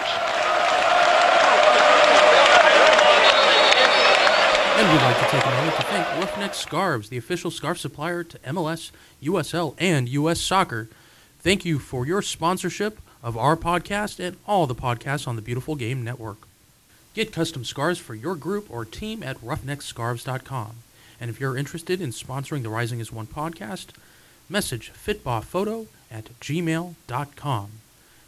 And we'd like to take a moment to thank Roughneck Scarves, the official scarf supplier to MLS, USL, and US Soccer. Thank you for your sponsorship of our podcast and all the podcasts on the Beautiful Game Network. Get custom scarves for your group or team at roughneckscarves.com. And if you're interested in sponsoring the Rising as One podcast, message fitbophoto at gmail.com.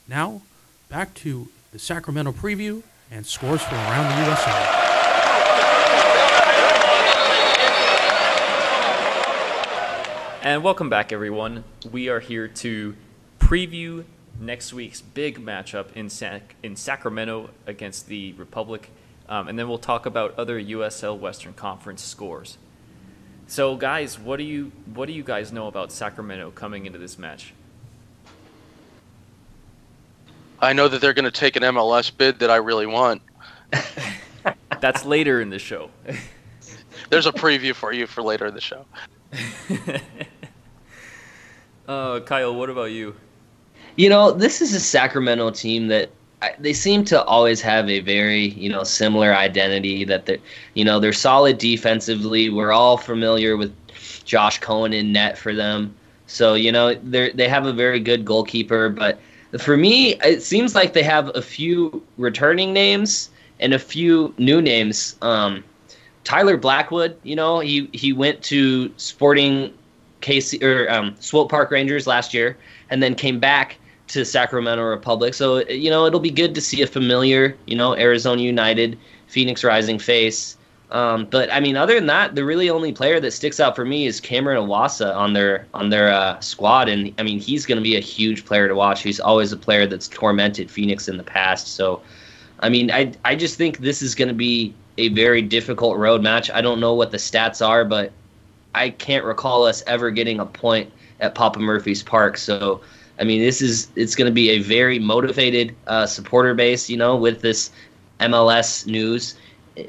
Now, back to the Sacramento preview and scores from around the USA. And welcome back, everyone. We are here to preview next week's big matchup in Sac- in Sacramento against the Republic, um, and then we'll talk about other USL Western Conference scores. So, guys, what do you what do you guys know about Sacramento coming into this match? I know that they're going to take an MLS bid that I really want. [laughs] That's later in the show. [laughs] There's a preview for you for later in the show. [laughs] uh, Kyle, what about you? You know, this is a Sacramento team that I, they seem to always have a very you know similar identity. That they, you know, they're solid defensively. We're all familiar with Josh Cohen in net for them. So you know, they they have a very good goalkeeper. But for me, it seems like they have a few returning names and a few new names. Um, Tyler Blackwood, you know, he he went to Sporting KC or um, Swope Park Rangers last year, and then came back to Sacramento Republic. So you know, it'll be good to see a familiar, you know, Arizona United, Phoenix Rising face. Um, but I mean, other than that, the really only player that sticks out for me is Cameron Iwasa on their on their uh, squad, and I mean, he's going to be a huge player to watch. He's always a player that's tormented Phoenix in the past. So, I mean, I I just think this is going to be a very difficult road match. I don't know what the stats are, but I can't recall us ever getting a point at Papa Murphy's Park. So, I mean, this is it's going to be a very motivated uh, supporter base, you know, with this MLS news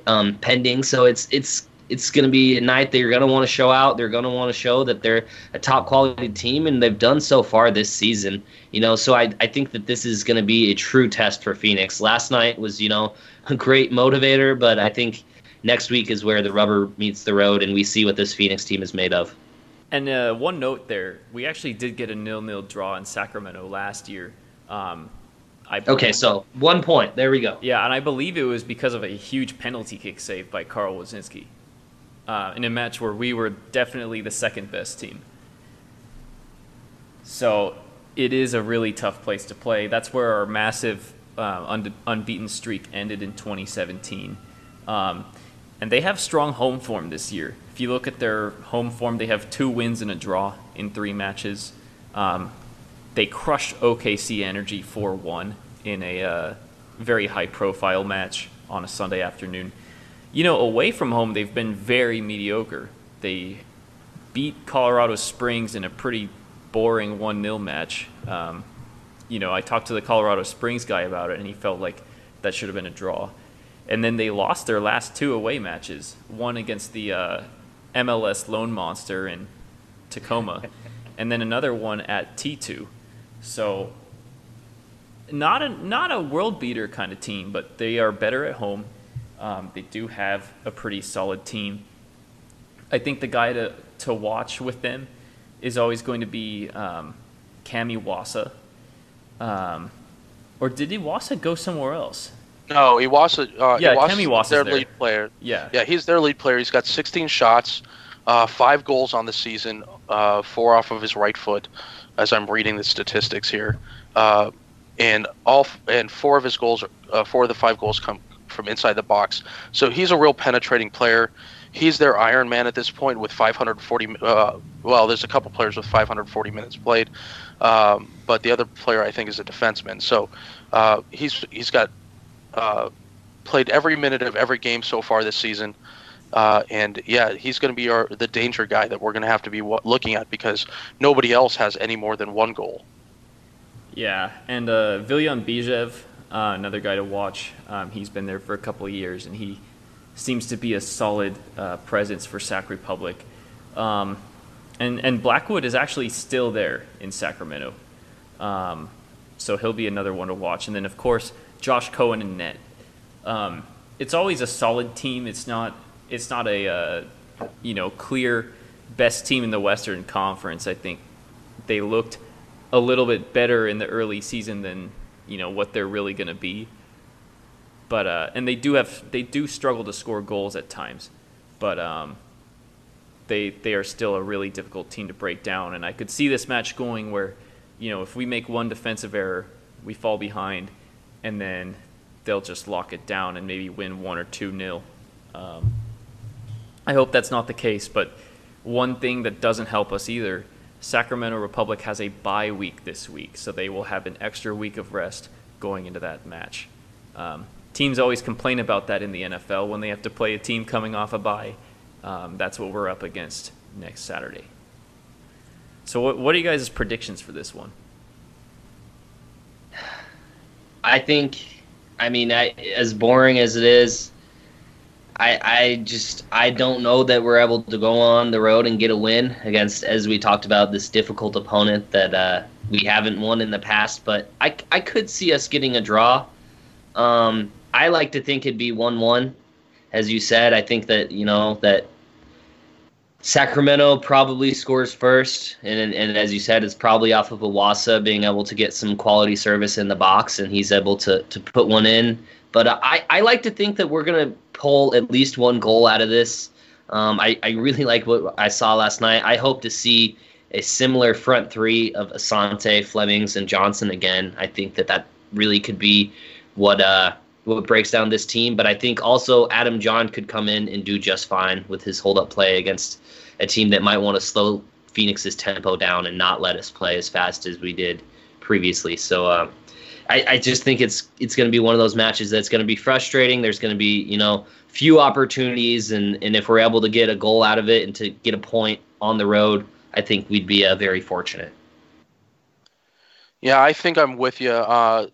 um, pending. So it's it's it's going to be a night that you're going to want to show out. They're going to want to show that they're a top quality team, and they've done so far this season. You know, so I, I think that this is going to be a true test for Phoenix. Last night was, you know, a great motivator, but I think next week is where the rubber meets the road, and we see what this Phoenix team is made of. And uh, one note there, we actually did get a nil-nil draw in Sacramento last year. Um, I okay, so one point. There we go. Yeah, and I believe it was because of a huge penalty kick save by Carl Woszczynski uh, in a match where we were definitely the second best team. So it is a really tough place to play. That's where our massive uh, un- unbeaten streak ended in 2017. Um, and they have strong home form this year. If you look at their home form, they have two wins and a draw in three matches. Um, they crushed OKC Energy 4 1 in a uh, very high profile match on a Sunday afternoon you know, away from home, they've been very mediocre. They beat Colorado Springs in a pretty boring 1 0 match. Um, you know, I talked to the Colorado Springs guy about it, and he felt like that should have been a draw. And then they lost their last two away matches one against the uh, MLS Lone Monster in Tacoma, [laughs] and then another one at T2. So, not a, not a world beater kind of team, but they are better at home um, they do have a pretty solid team. I think the guy to, to watch with them is always going to be um, Cam Iwasa. Um, or did Iwasa go somewhere else? No, Iwasa. Uh, yeah, Iwasa Cam Iwasa's their there. lead player. Yeah, yeah, he's their lead player. He's got 16 shots, uh, five goals on the season, uh, four off of his right foot, as I'm reading the statistics here. Uh, and all and four of his goals, uh, four of the five goals come from inside the box. So he's a real penetrating player. He's their Iron Man at this point with 540. Uh, well, there's a couple players with 540 minutes played, um, but the other player I think is a defenseman. So uh, he's he's got uh, played every minute of every game so far this season. Uh, and yeah, he's going to be our the danger guy that we're going to have to be w- looking at because nobody else has any more than one goal. Yeah, and uh, Villyan Bijev, uh, another guy to watch. Um, he's been there for a couple of years, and he seems to be a solid uh, presence for Sac Republic. Um, and and Blackwood is actually still there in Sacramento, um, so he'll be another one to watch. And then of course Josh Cohen and net. Um, it's always a solid team. It's not it's not a uh, you know clear best team in the Western Conference. I think they looked a little bit better in the early season than you know what they're really going to be. But uh, and they do have they do struggle to score goals at times, but um, they they are still a really difficult team to break down. And I could see this match going where, you know, if we make one defensive error, we fall behind, and then they'll just lock it down and maybe win one or two nil. Um, I hope that's not the case, but one thing that doesn't help us either Sacramento Republic has a bye week this week, so they will have an extra week of rest going into that match. Um, teams always complain about that in the NFL when they have to play a team coming off a bye. Um, that's what we're up against next Saturday. So, what, what are you guys' predictions for this one? I think, I mean, I, as boring as it is, I, I just I don't know that we're able to go on the road and get a win against, as we talked about, this difficult opponent that uh, we haven't won in the past. But I, I could see us getting a draw. Um, I like to think it'd be one-one, as you said. I think that you know that Sacramento probably scores first, and and as you said, it's probably off of Iwasa being able to get some quality service in the box, and he's able to to put one in. But I I like to think that we're gonna pull at least one goal out of this. Um, I, I really like what I saw last night. I hope to see a similar front three of Asante, Flemmings, and Johnson again. I think that that really could be what uh, what breaks down this team. But I think also Adam Jahn could come in and do just fine with his hold up play against a team that might want to slow Phoenix's tempo down and not let us play as fast as we did previously. So uh, I, I just think it's it's going to be one of those matches that's going to be frustrating. There's going to be you know few opportunities, and and if we're able to get a goal out of it and to get a point on the road, I think we'd be uh, very fortunate. Yeah, I think I'm with you. Uh,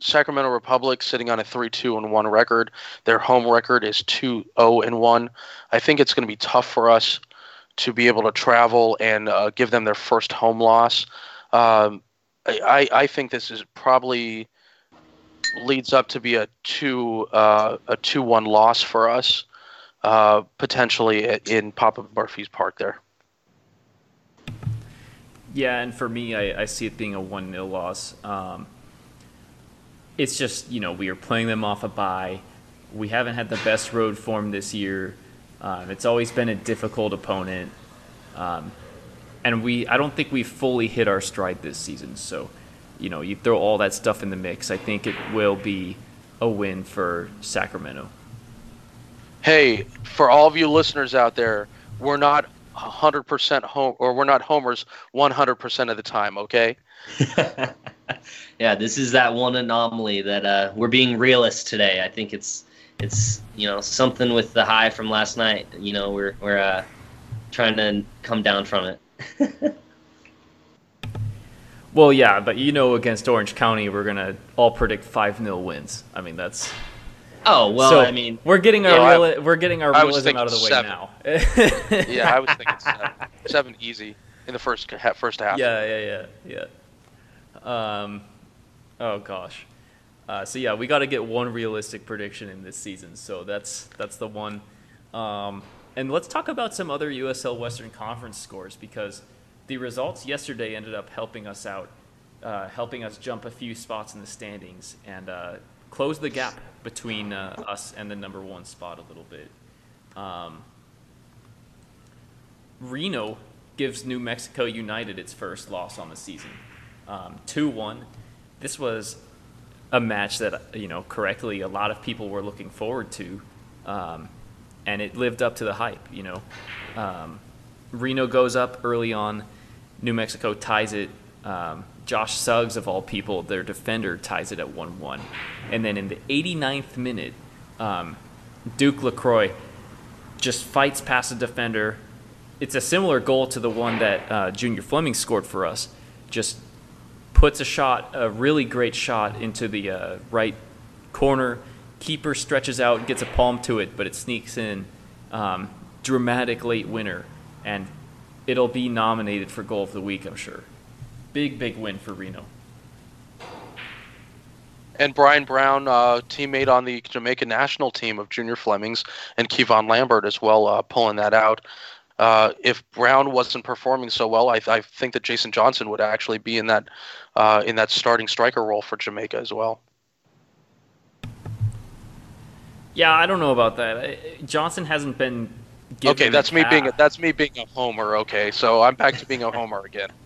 Sacramento Republic sitting on a 3-2 and 1 record. Their home record is 2-0 and 1. I think it's going to be tough for us to be able to travel and uh, give them their first home loss. Um, I, I think this is probably leads up to be a two uh, a two one loss for us, uh, potentially in Papa Murphy's Park there. Yeah, and for me, I, I see it being a one 0 loss. Um, it's just you know we are playing them off a bye. We haven't had the best road form this year. Um, it's always been a difficult opponent, um, and we I don't think we fully hit our stride this season. So, you know, you throw all that stuff in the mix. I think it will be a win for Sacramento. Hey, for all of you listeners out there, we're not 100% home or we're not homers 100% of the time, okay? [laughs] [laughs] yeah, this is that one anomaly that uh, we're being realist today. I think it's it's you know something with the high from last night. You know, we're we're uh, trying to come down from it. [laughs] well, yeah, but you know, against Orange County, we're gonna all predict five 0 wins. I mean, that's. Oh well, so I mean, we're getting our Yeah, reali- we're getting our realism out of the thinking way [laughs] seven. now. yeah, I was thinking seven, seven easy in the first first half. Yeah, yeah, yeah, yeah. Um, oh gosh. Uh, so yeah, we got to get one realistic prediction in this season. So that's that's the one. Um, and let's talk about some other USL Western Conference scores because the results yesterday ended up helping us out, uh, helping us jump a few spots in the standings and uh, close the gap between uh, us and the number one spot a little bit. Um, Reno gives New Mexico United its first loss on the season, two um, one. This was a match that you know correctly a lot of people were looking forward to, um, and it lived up to the hype. You know, um, Reno goes up early on, New Mexico ties it. Um, Josh Suggs, of all people, their defender, ties it at 1 1. And then in the 89th minute, um, Duke LaCroix just fights past the defender. It's a similar goal to the one that uh, Junior Fleming scored for us. Just puts a shot, a really great shot, into the uh, right corner. Keeper stretches out, gets a palm to it, but it sneaks in. Um, dramatic late winner, and it'll be nominated for goal of the week, I'm sure. Big, big win for Reno. And Brian Brown, uh, teammate on the Jamaica national team of Junior Flemmings, and Kevon Lambert as well, uh, pulling that out. Uh, if Brown wasn't performing so well, I, I, think that Jason Johnson would actually be in that uh, in that starting striker role for Jamaica as well. Yeah, I don't know about that. Johnson hasn't been. okay, that's me being a, that's me being a homer. Okay, so I'm back to being a homer again. [laughs]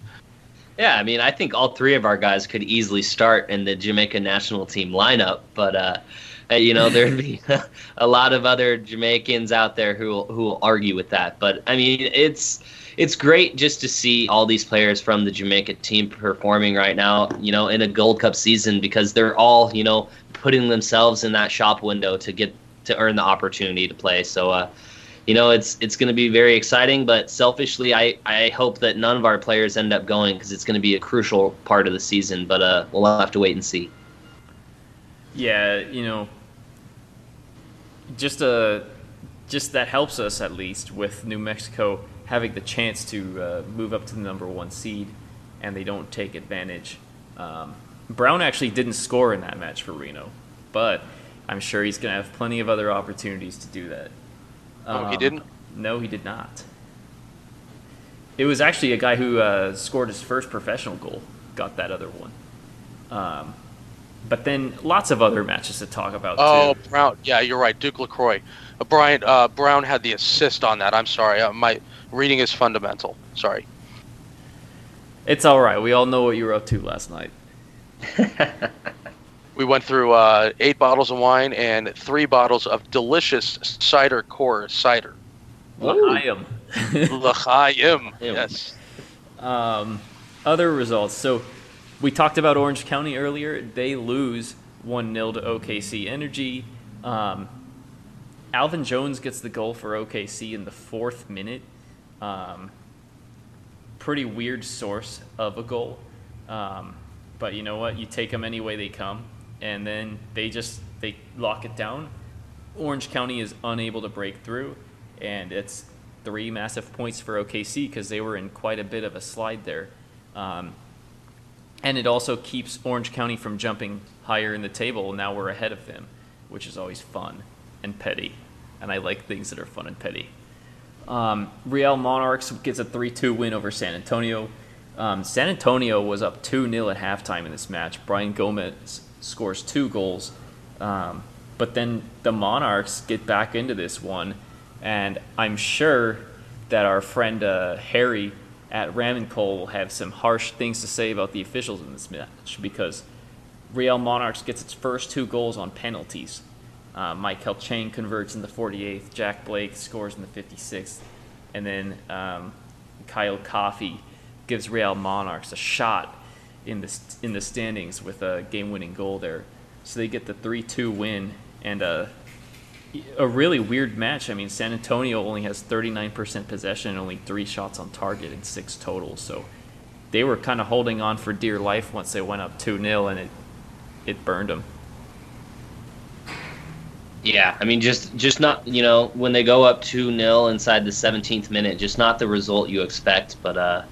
Yeah, I mean, I think all three of our guys could easily start in the Jamaica national team lineup, but uh, you know there'd be [laughs] [laughs] a lot of other Jamaicans out there who who will argue with that. But I mean, it's it's great just to see all these players from the Jamaica team performing right now, you know, in a Gold Cup season because they're all you know putting themselves in that shop window to get to earn the opportunity to play. So. Uh, you know, it's it's going to be very exciting. But selfishly, I, I hope that none of our players end up going because it's going to be a crucial part of the season. But uh, we'll have to wait and see. Yeah, you know, just uh, just that helps us at least with New Mexico having the chance to uh, move up to the number one seed, and they don't take advantage. Um, Brown actually didn't score in that match for Reno, but I'm sure he's going to have plenty of other opportunities to do that. Oh, he didn't? No, he did not. It was actually a guy who uh, scored his first professional goal, got that other one. Um, but then lots of other matches to talk about. Oh, too. Brown. Yeah, you're right. Duke Lacroix. Uh, Brian uh, Brown had the assist on that. I'm sorry. Uh, my reading is fundamental. Sorry. It's all right. We all know what you were up to last night. [laughs] we went through uh, eight bottles of wine and three bottles of delicious Cider Corps cider. L'chaim. L'chaim. [laughs] Yes. Um, other results. So we talked about Orange County earlier. They lose 1 0 to OKC Energy. Um, Alvin Jones gets the goal for OKC in the fourth minute. Um, pretty weird source of a goal. Um, but you know what? You take them any way they come, and then they just they lock it down. Orange County is unable to break through, and it's three massive points for OKC because they were in quite a bit of a slide there. Um, and it also keeps Orange County from jumping higher in the table. Now we're ahead of them, which is always fun and petty. And I like things that are fun and petty. Um, Real Monarchs gets a 3 2 win over San Antonio. Um, San Antonio was up 2 0 at halftime in this match. Brian Gomez scores two goals. Um, but then the Monarchs get back into this one. And I'm sure that our friend uh, Harry at Ramen will have some harsh things to say about the officials in this match because Real Monarchs gets its first two goals on penalties. Uh, Maikel Chang converts in the 48th. Jack Blake scores in the 56th. And then um, Kyle Coffee gives Real Monarchs a shot in the, in the standings with a game winning goal there. So they get the 3 2 win and a, a really weird match. I mean, San Antonio only has 39% possession and only three shots on target in six total. So they were kind of holding on for dear life once they went up 2 0 and it, it burned them. Yeah, I mean, just just not you know when they go up two 0 inside the 17th minute, just not the result you expect. But uh,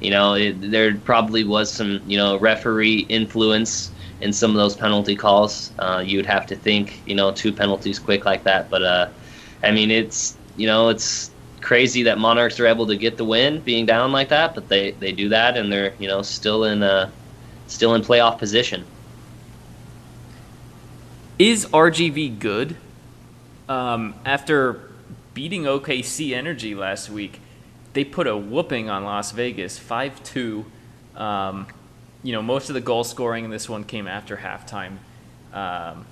you know, it, there probably was some you know referee influence in some of those penalty calls. Uh, you would have to think you know two penalties quick like that. But uh, I mean, it's you know it's crazy that Monarchs are able to get the win being down like that, but they they do that and they're you know still in uh still in playoff position. Is RGV good? Um, after beating OKC Energy last week, they put a whooping on Las Vegas, 5 2. Um, you know, most of the goal scoring in this one came after halftime. Um,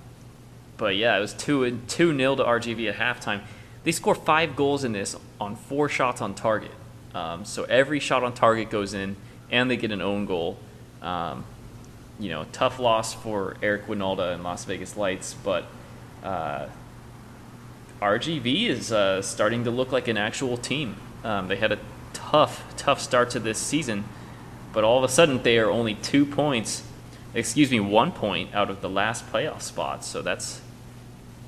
but yeah, it was 2 2 0 to RGV at halftime. They score five goals in this on four shots on target. Um, so every shot on target goes in, and they get an own goal. Um, you know, tough loss for Eric Wynalda and Las Vegas Lights, but uh, RGV is uh, starting to look like an actual team. Um, they had a tough, tough start to this season, but all of a sudden they are only two points, excuse me, one point out of the last playoff spot. So that's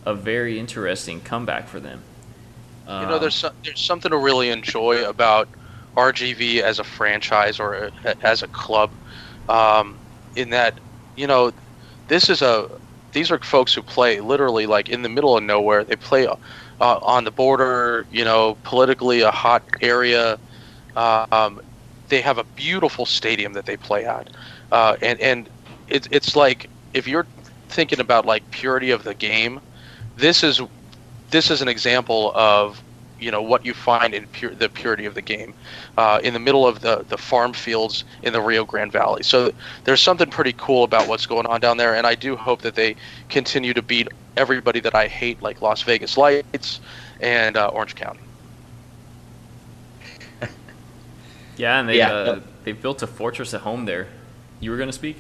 a very interesting comeback for them. You know, there's there's something to really enjoy about RGV as a franchise or a, as a club. Um, in that you know this is a these are folks who play literally like in the middle of nowhere. They play uh, on the border, you know, politically a hot area. Uh, um, they have a beautiful stadium that they play at, uh, and and it's it's like if you're thinking about like purity of the game, this is this is an example of you know what you find in pure, the purity of the game uh, in the middle of the, the farm fields in the Rio Grande Valley. So there's something pretty cool about what's going on down there, and I do hope that they continue to beat everybody that I hate, like Las Vegas Lights and uh, Orange County. Yeah, and they yeah. uh, they built a fortress at home there. You were going to speak.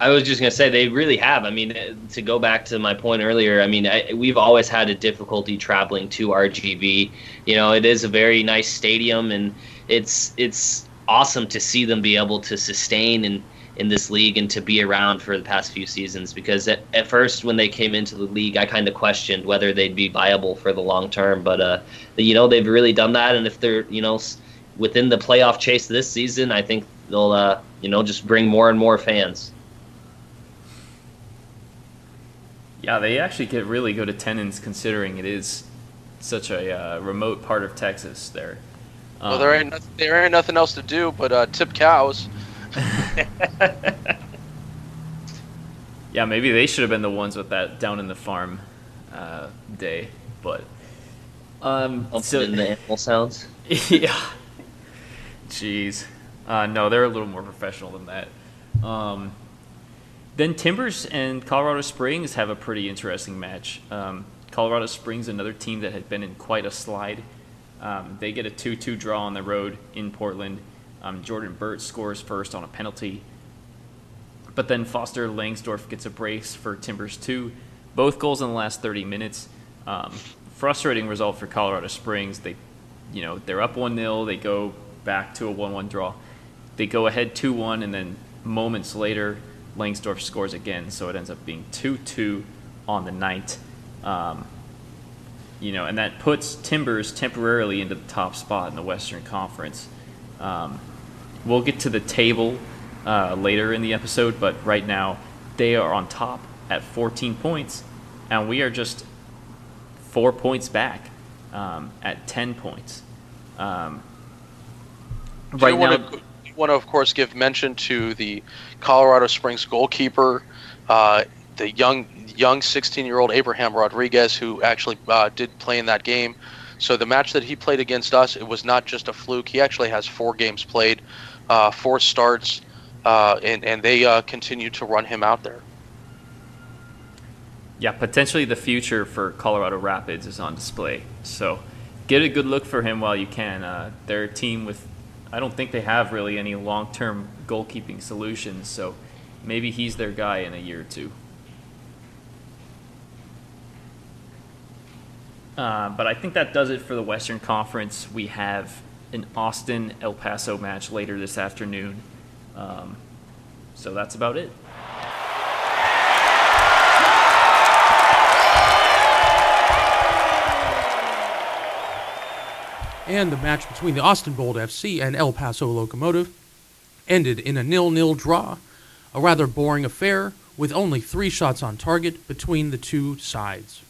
I was just gonna say they really have. I mean, to go back to my point earlier, I mean, I, we've always had a difficulty traveling to RGV. You know, it is a very nice stadium, and it's it's awesome to see them be able to sustain in in this league and to be around for the past few seasons. Because at, at first, when they came into the league, I kind of questioned whether they'd be viable for the long term. But uh, you know, they've really done that, and if they're you know within the playoff chase this season, I think they'll uh, you know just bring more and more fans. Yeah, they actually get really good attendance considering it is such a uh, remote part of Texas there. Um, well, there ain't nothing, there ain't nothing else to do but uh, tip cows. [laughs] yeah, maybe they should have been the ones with that down in the farm uh, day, but um, so in the animal sounds. [laughs] yeah. Jeez. Uh, no, they're a little more professional than that. Um, then Timbers and Colorado Springs have a pretty interesting match. Um, Colorado Springs, another team that had been in quite a slide. Um, they get a 2 2 draw on the road in Portland. Um, Jordan Burt scores first on a penalty. But then Foster Langsdorf gets a brace for Timbers 2. Both goals in the last 30 minutes. Um, frustrating result for Colorado Springs. They, you know, they're up 1 0. They go back to a 1-1 draw. They go ahead 2-1, and then moments later, Langsdorf scores again, so it ends up being 2-2 on the night. Um, you know, and that puts Timbers temporarily into the top spot in the Western Conference. Um, we'll get to the table uh, later in the episode, but right now they are on top at 14 points, and we are just four points back um, at 10 points. Um, right now, to, you want to, of course, give mention to the Colorado Springs goalkeeper, uh, the young young 16 year old Abraham Rodriguez, who actually uh, did play in that game. So the match that he played against us, it was not just a fluke. He actually has four games played, uh, four starts, uh, and and they uh, continue to run him out there. Yeah, potentially the future for Colorado Rapids is on display. So get a good look for him while you can. Uh, they're a team with, I don't think they have really any long term goalkeeping solutions. So maybe he's their guy in a year or two. Uh, but I think that does it for the Western Conference. We have an Austin El Paso match later this afternoon. Um, so that's about it. And the match between the Austin Bold FC and El Paso Locomotive ended in a nil-nil draw, a rather boring affair with only three shots on target between the two sides.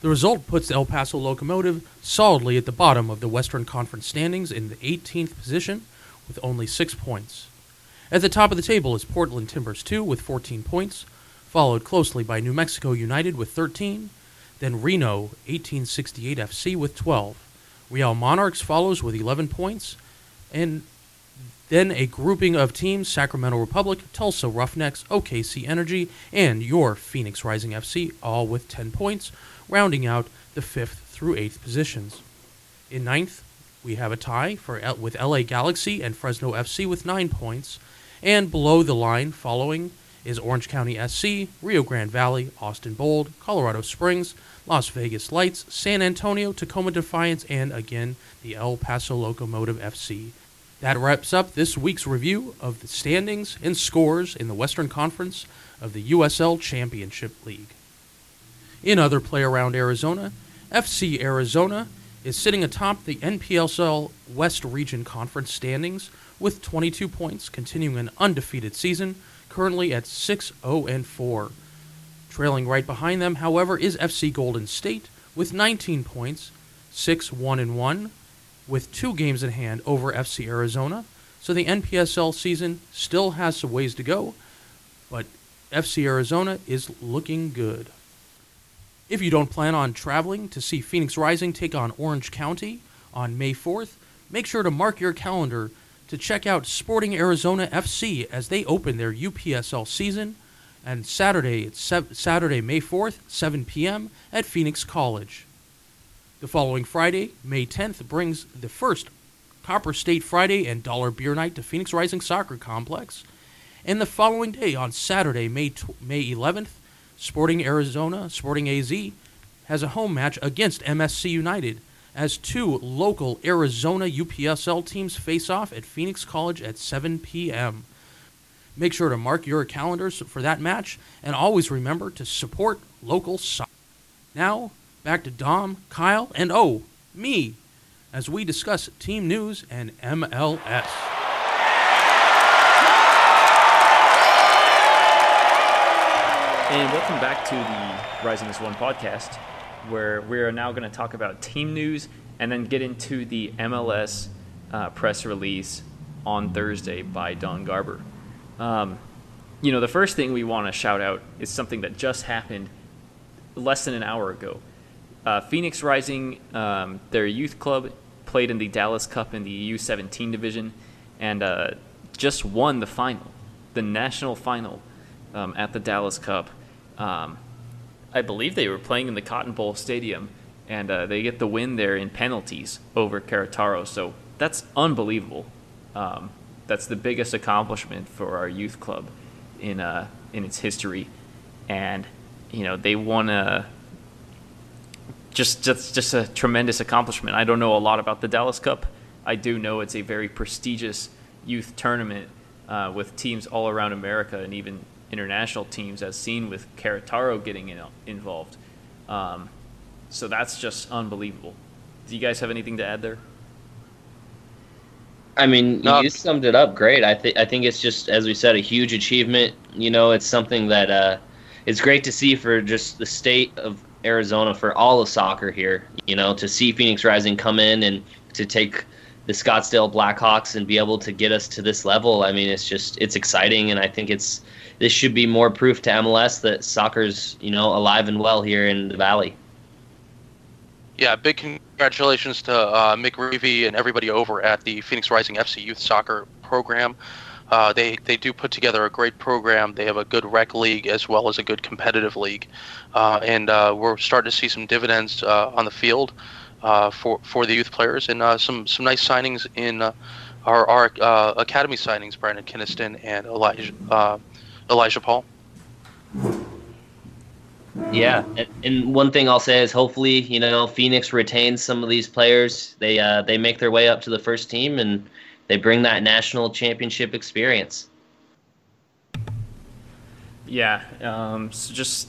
The result puts the El Paso Locomotive solidly at the bottom of the Western Conference standings in the 18th position with only six points. At the top of the table is Portland Timbers 2 with 14 points, followed closely by New Mexico United with 13, then Reno 1868 FC with 12. Real Monarchs follows with 11 points, and then a grouping of teams Sacramento Republic, Tulsa Roughnecks, OKC Energy, and your Phoenix Rising FC, all with 10 points, rounding out the 5th through 8th positions. In ninth, we have a tie for L- with LA Galaxy and Fresno FC with 9 points, and below the line following is Orange County SC, Rio Grande Valley, Austin Bold, Colorado Springs, Las Vegas Lights, San Antonio, Tacoma Defiance, and again, the El Paso Locomotive FC. That wraps up this week's review of the standings and scores in the Western Conference of the USL Championship League. In other play around Arizona, FC Arizona is sitting atop the NPSL West Region Conference standings with 22 points, continuing an undefeated season, currently at 6 0 and 4. Trailing right behind them, however, is FC Golden State with 19 points, 6 1 and 1, with two games in hand over FC Arizona. So the NPSL season still has some ways to go, but FC Arizona is looking good. If you don't plan on traveling to see Phoenix Rising take on Orange County on May 4th, make sure to mark your calendar to check out Sporting Arizona FC as they open their UPSL season and Saturday, it's Saturday, May 4th, 7 p.m. at Phoenix College. The following Friday, May 10th, brings the first Copper State Friday and Dollar Beer Night to Phoenix Rising Soccer Complex. And the following day, on Saturday, May, tw- May 11th, Sporting Arizona, Sporting AZ, has a home match against MSC United as two local Arizona UPSL teams face off at Phoenix College at 7 p.m. Make sure to mark your calendars for that match, and always remember to support local soccer. Now, back to Dom, Kyle, and oh, me, as we discuss team news and MLS. And welcome back to the Rising as One podcast, where we are now going to talk about team news and then get into the MLS uh, press release on Thursday by Don Garber. Um, you know, the first thing we want to shout out is something that just happened less than an hour ago. Uh, Phoenix Rising, um, their youth club, played in the Dallas Cup in the U17 division and uh, just won the final, the national final um, at the Dallas Cup. Um, I believe they were playing in the Cotton Bowl Stadium, and uh, they get the win there in penalties over Querétaro. So that's unbelievable. Um, that's the biggest accomplishment for our youth club in uh, in its history, and you know they won a just just just a tremendous accomplishment. I don't know a lot about the Dallas Cup, I do know it's a very prestigious youth tournament uh, with teams all around America and even international teams, as seen with Querétaro getting in, involved. Um, so that's just unbelievable. Do you guys have anything to add there? I mean, No. you summed it up great. I think I think it's just as we said, a huge achievement. You know, it's something that uh, it's great to see for just the state of Arizona for all of soccer here. You know, to see Phoenix Rising come in and to take the Scottsdale Blackhawks and be able to get us to this level. I mean, it's just it's exciting, and I think it's this should be more proof to MLS that soccer's you know alive and well here in the Valley. Yeah, big congratulations to uh, Mick Reevy and everybody over at the Phoenix Rising FC Youth Soccer program. Uh, they they do put together a great program. They have a good rec league as well as a good competitive league, uh, and uh, we're starting to see some dividends uh, on the field uh, for for the youth players and uh, some some nice signings in our our academy signings. Brandon Kinniston and Elijah Elijah Paul. Yeah, and, and one thing I'll say is hopefully you know Phoenix retains some of these players. They uh, they make their way up to the first team and they bring that national championship experience. Yeah, um, so just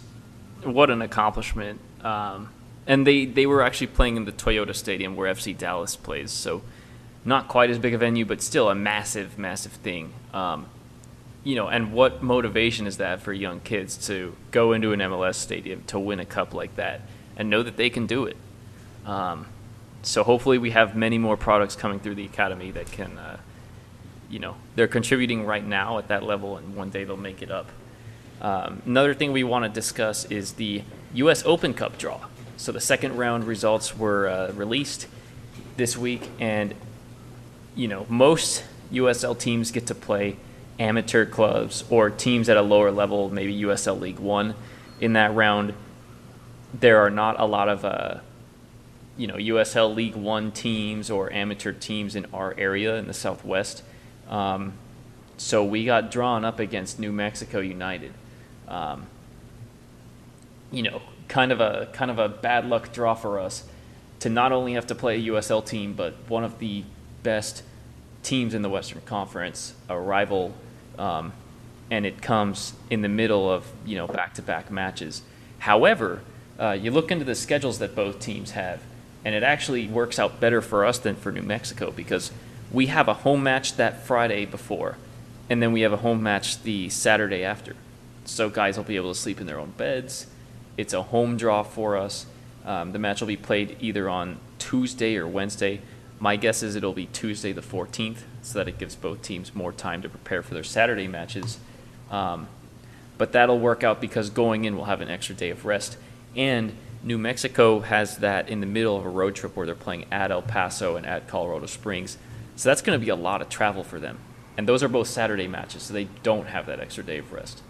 what an accomplishment. Um, and they, they were actually playing in the Toyota Stadium where FC Dallas plays, so not quite as big a venue, but still a massive, massive thing. Um, you know, and what motivation is that for young kids to go into an MLS stadium to win a cup like that and know that they can do it? Um, so hopefully we have many more products coming through the academy that can, uh, you know, they're contributing right now at that level, and one day they'll make it up. Um, another thing we want to discuss is the U.S. Open Cup draw. So the second round results were uh, released this week, and you know most USL teams get to play amateur clubs or teams at a lower level, maybe USL League One. In that round, there are not a lot of uh, you know USL League One teams or amateur teams in our area in the Southwest. Um, so we got drawn up against New Mexico United. Um, you know, kind of a kind of a bad luck draw for us to not only have to play a USL team, but one of the best teams in the Western Conference, a rival, um, and it comes in the middle of you know back-to-back matches. However, uh, you look into the schedules that both teams have, and it actually works out better for us than for New Mexico because we have a home match that Friday before, and then we have a home match the Saturday after. So guys will be able to sleep in their own beds. It's a home draw for us. Um, the match will be played either on Tuesday or Wednesday. My guess is it'll be Tuesday the 14th, so that it gives both teams more time to prepare for their Saturday matches. Um, but that'll work out because going in we'll have an extra day of rest. And New Mexico has that in the middle of a road trip where they're playing at El Paso and at Colorado Springs. So that's going to be a lot of travel for them. And those are both Saturday matches, so they don't have that extra day of rest.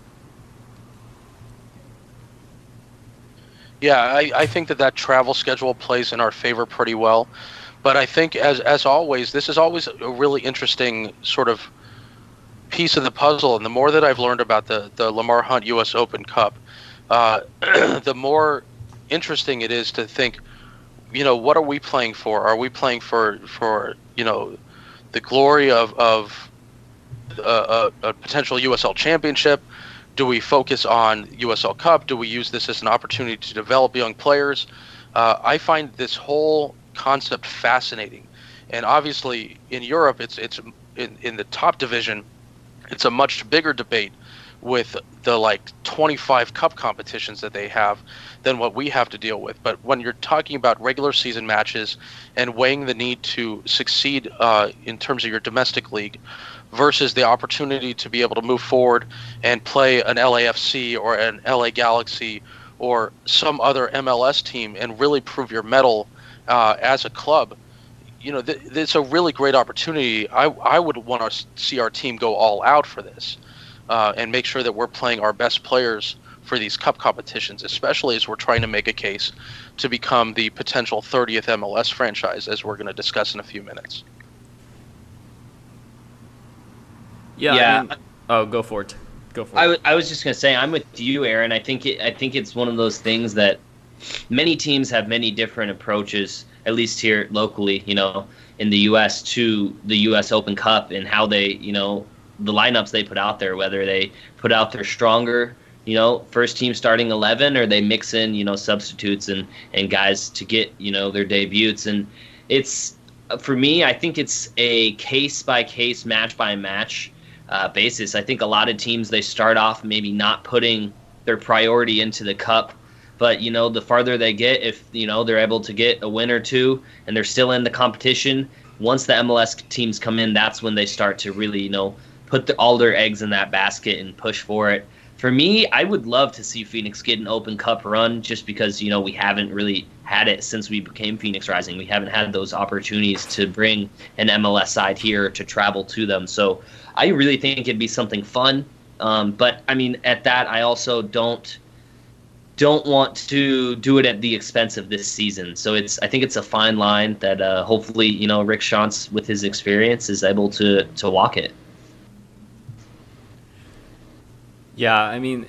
Yeah, I, I think that that travel schedule plays in our favor pretty well. But I think, as as always, this is always a really interesting sort of piece of the puzzle. And the more that I've learned about the the Lamar Hunt U.S. Open Cup, uh, [clears throat] the more interesting it is to think, you know, what are we playing for? Are we playing for for you know, the glory of of a, a, a potential USL championship? Do we focus on USL Cup? Do we use this as an opportunity to develop young players? Uh, I find this whole concept fascinating, and obviously in Europe, it's it's in, in the top division, it's a much bigger debate with the like 25 cup competitions that they have than what we have to deal with. But when you're talking about regular season matches and weighing the need to succeed uh, in terms of your domestic league versus the opportunity to be able to move forward and play an LAFC or an LA Galaxy or some other MLS team and really prove your mettle uh, as a club, you know, th- it's a really great opportunity. I, I would want to see our team go all out for this uh, and make sure that we're playing our best players for these cup competitions, especially as we're trying to make a case to become the potential 30th MLS franchise, as we're going to discuss in a few minutes. Yeah. I Yeah. mean- oh, go for it. Go for I, it. w- I was just gonna say I'm with you, Aaron. I think it, I think it's one of those things that many teams have many different approaches, at least here locally, you know, in the U.S. to the U.S. Open Cup and how they, you know, the lineups they put out there, whether they put out their stronger, you know, first team starting 11 or they mix in, you know, substitutes and, and guys to get, you know, their debuts. And it's, for me, I think it's a case by case, match by match uh, basis. I think a lot of teams, they start off maybe not putting their priority into the cup but you know, the farther they get, if you know they're able to get a win or two, and they're still in the competition, once the MLS teams come in, that's when they start to really you know put the, all their eggs in that basket and push for it. For me, I would love to see Phoenix get an Open Cup run, just because you know we haven't really had it since we became Phoenix Rising. We haven't had those opportunities to bring an MLS side here to travel to them. So I really think it'd be something fun. Um, but I mean, at that, I also don't don't want to do it at the expense of this season. So it's I think it's a fine line that uh, hopefully you know Rick Schantz with his experience is able to to walk it. Yeah, I mean,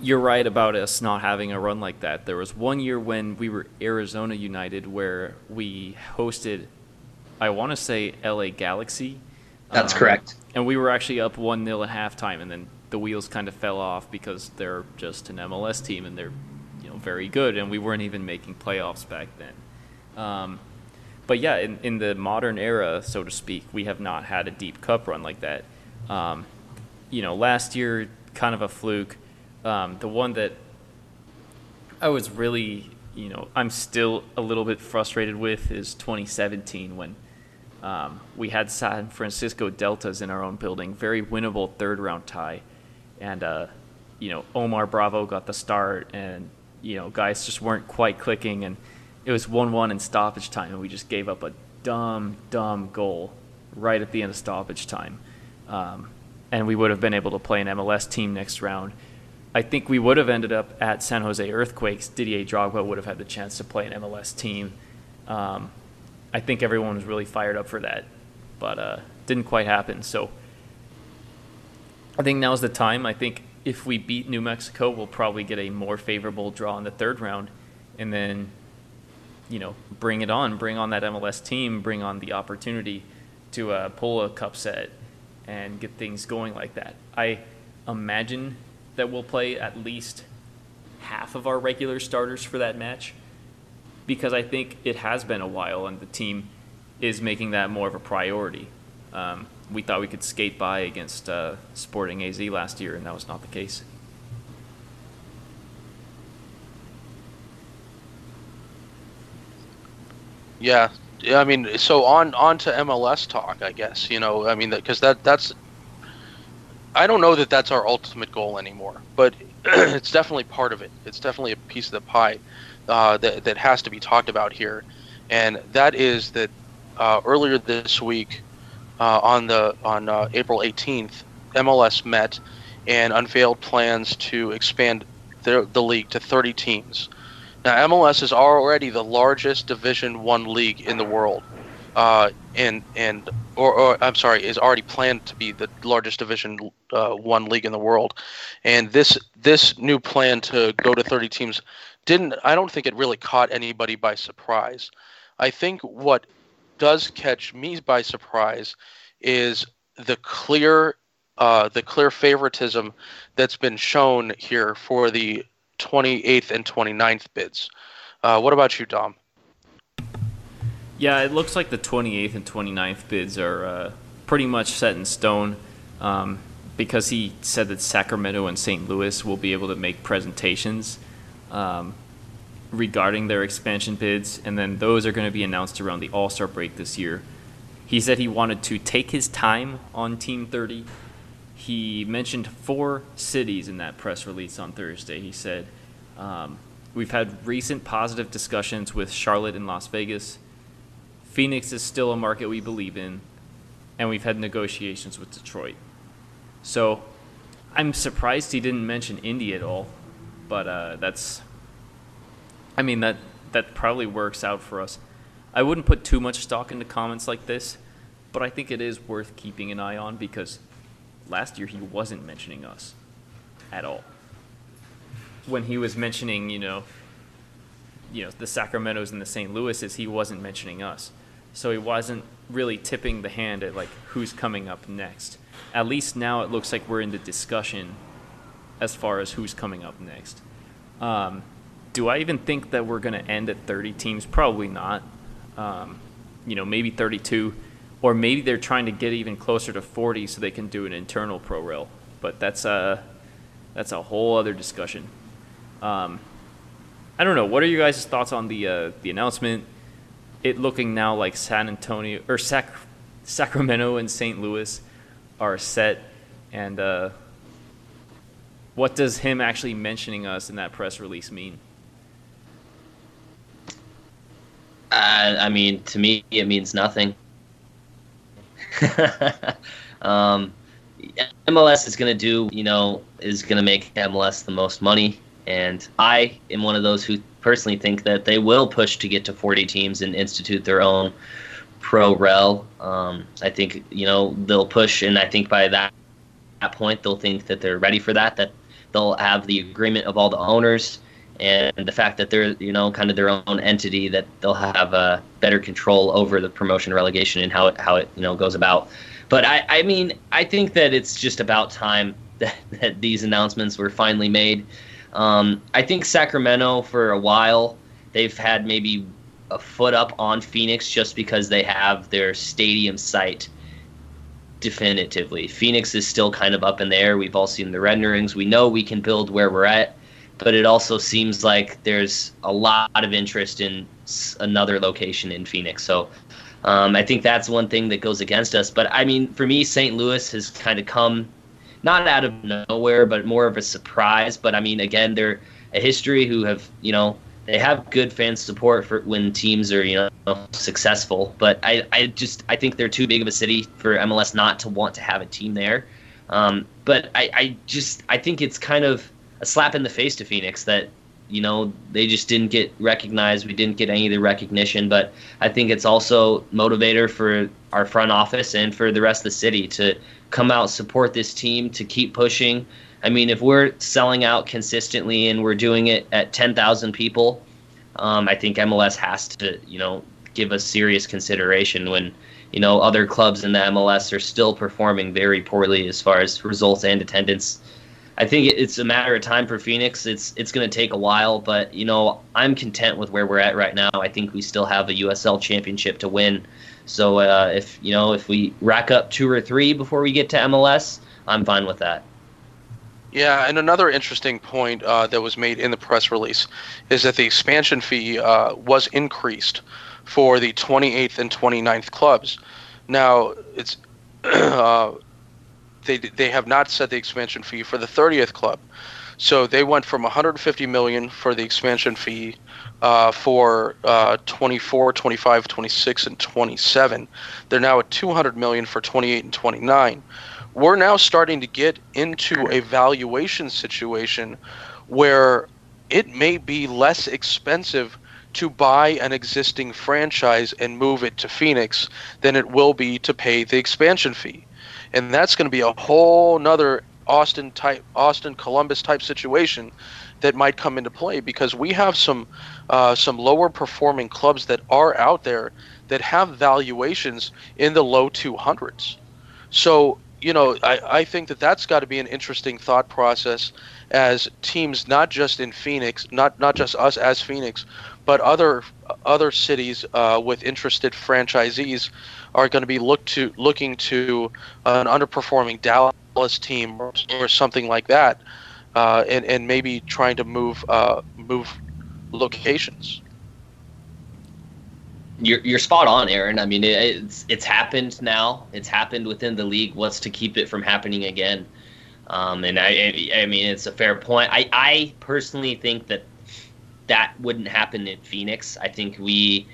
you're right about us not having a run like that. There was one year when we were Arizona United where we hosted, I want to say LA Galaxy. That's um, correct. And we were actually up one 0 at halftime, and then the wheels kind of fell off because they're just an MLS team and they're you know very good, and we weren't even making playoffs back then. Um, but yeah, in, in the modern era, so to speak, we have not had a deep cup run like that. Um, you know, last year, kind of a fluke. Um, the one that I was really, you know, I'm still a little bit frustrated with is 2017 when um, we had San Francisco Deltas in our own building, very winnable third round tie and uh, you know Omar Bravo got the start, and you know guys just weren't quite clicking, and it was one-one in stoppage time, and we just gave up a dumb, dumb goal right at the end of stoppage time, um, and we would have been able to play an MLS team next round. I think we would have ended up at San Jose Earthquakes. Didier Drogba would have had the chance to play an MLS team. Um, I think everyone was really fired up for that, but uh, didn't quite happen. So I think now's the time. I think if we beat New Mexico, we'll probably get a more favorable draw in the third round, and then, you know, bring it on, bring on that MLS team, bring on the opportunity to uh, pull a cup set and get things going like that. I imagine that we'll play at least half of our regular starters for that match because I think it has been a while and the team is making that more of a priority. Um, we thought we could skate by against uh, Sporting AZ last year, and that was not the case. Yeah, yeah. I mean, so on on to MLS talk, I guess. You know, I mean, because that that's. I don't know that that's our ultimate goal anymore, but [clears throat] it's definitely part of it. It's definitely a piece of the pie uh, that that has to be talked about here, and that is that uh, earlier this week uh, on the on uh, April 18th, MLS met and unveiled plans to expand the, the league to 30 teams. Now, MLS is already the largest Division One league in the world, uh, and and or, or, I'm sorry, is already planned to be the largest Division uh, One league in the world, and this this new plan to go to 30 teams didn't. I don't think it really caught anybody by surprise. I think what does catch me by surprise is the clear uh, the clear favoritism that's been shown here for the 28th and 29th bids. Uh, what about you, Dom? Yeah, it looks like the 28th and 29th bids are uh, pretty much set in stone um, because he said that Sacramento and St. Louis will be able to make presentations um, regarding their expansion bids, and then those are going to be announced around the All Star break this year. He said he wanted to take his time on Team 30. He mentioned four cities in that press release on Thursday. He said, um, We've had recent positive discussions with Charlotte and Las Vegas. Phoenix is still a market we believe in, and we've had negotiations with Detroit. So I'm surprised he didn't mention Indy at all, but uh, that's I mean that that probably works out for us. I wouldn't put too much stock into comments like this, but I think it is worth keeping an eye on because last year he wasn't mentioning us at all. When he was mentioning, you know, you know the Sacramento's and the St. Louis's, he wasn't mentioning us, so he wasn't really tipping the hand at like who's coming up next. At least now it looks like we're in the discussion as far as who's coming up next. Um, do I even think that we're going to end at 30 teams? Probably not. Um, you know, maybe 32, or maybe they're trying to get even closer to 40 so they can do an internal pro rel. But that's a that's a whole other discussion. Um, I don't know. What are you guys' thoughts on the uh, the announcement? It looking now like San Antonio or Sac- Sacramento and St. Louis are set, and uh, what does him actually mentioning us in that press release mean? Uh, I mean, to me, it means nothing. [laughs] um, MLS is going to do, you know, is going to make MLS the most money. And I am one of those who personally think that they will push to get to 40 teams and institute their own pro rel. Um, I think, you know, they'll push, and I think by that, that point, they'll think that they're ready for that, that they'll have the agreement of all the owners and the fact that they're you know kind of their own entity that they'll have a better control over the promotion relegation and how it how it you know goes about. But i i mean i think that it's just about time [laughs] that, that these announcements were finally made. Um, i think sacramento for a while they've had maybe a foot up on phoenix just because they have their stadium site definitively. Phoenix is still kind of up in the air. We've all seen the renderings. We know we can build where we're at but it also seems like there's a lot of interest in another location in Phoenix. So um, I think that's one thing that goes against us. But I mean, for me, St. Louis has kind of come not out of nowhere, but more of a surprise. But I mean, again, they're a history who have, you know, they have good fan support for when teams are, you know, successful. But I, I just, I think they're too big of a city for MLS not to want to have a team there. Um, but I, I just, I think it's kind of a slap in the face to Phoenix that you know they just didn't get recognized. We didn't get any of the recognition, but I think it's also motivator for our front office and for the rest of the city to come out support this team to keep pushing. I mean, if we're selling out consistently and we're doing it at 10,000 people, um, I think MLS has to, you know, give us serious consideration when, you know, other clubs in the MLS are still performing very poorly as far as results and attendance. I think it's a matter of time for Phoenix. It's it's going to take a while, but you know I'm content with where we're at right now. I think we still have a USL championship to win. So uh, if you know if we rack up two or three before we get to MLS, I'm fine with that. Yeah, and another interesting point uh, that was made in the press release is that the expansion fee uh, was increased for the 28th and 29th clubs. Now it's [clears throat] uh, they they have not set the expansion fee for the 30th club. So they went from 150 million for the expansion fee uh, for uh, 24, 25, 26, and 27. They're now at 200 million for 28 and 29. We're now starting to get into a valuation situation where it may be less expensive to buy an existing franchise and move it to Phoenix than it will be to pay the expansion fee and that's going to be a whole nother Austin type, Austin Columbus type situation that might come into play because we have some uh, some lower performing clubs that are out there that have valuations in the low 200s. So you know, I, I think that that's got to be an interesting thought process as teams, not just in Phoenix, not not just us as Phoenix, but other other cities uh, with interested franchisees are going to be look to looking to an underperforming Dallas team or, or something like that, uh, and and maybe trying to move uh, move locations. You're, you're spot on, Aaron. I mean, it, it's it's happened now. It's happened within the league. What's to keep it from happening again? Um, and I, I mean, it's a fair point. I, I personally think that that wouldn't happen in Phoenix. I think we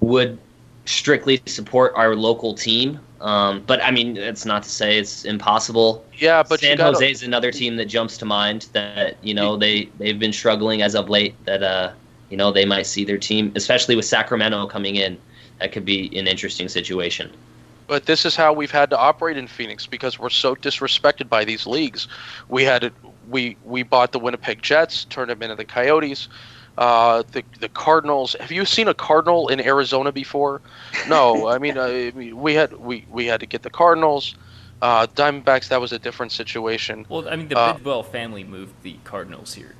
would strictly support our local team. Um, but I mean, it's not to say it's impossible. Yeah, but San Jose is another team that jumps to mind that you know they they've been struggling as of late. That uh, you know they might see their team, especially with Sacramento coming in, that could be an interesting situation. But this is how we've had to operate in Phoenix because we're so disrespected by these leagues. We had it. We we bought the Winnipeg Jets, turned them into the Coyotes. Uh, the the Cardinals. Have you seen a Cardinal in Arizona before? No. I mean, uh, we had we, we had to get the Cardinals. Uh, Diamondbacks. That was a different situation. Well, I mean, the Uh, Bidwell family moved the Cardinals here.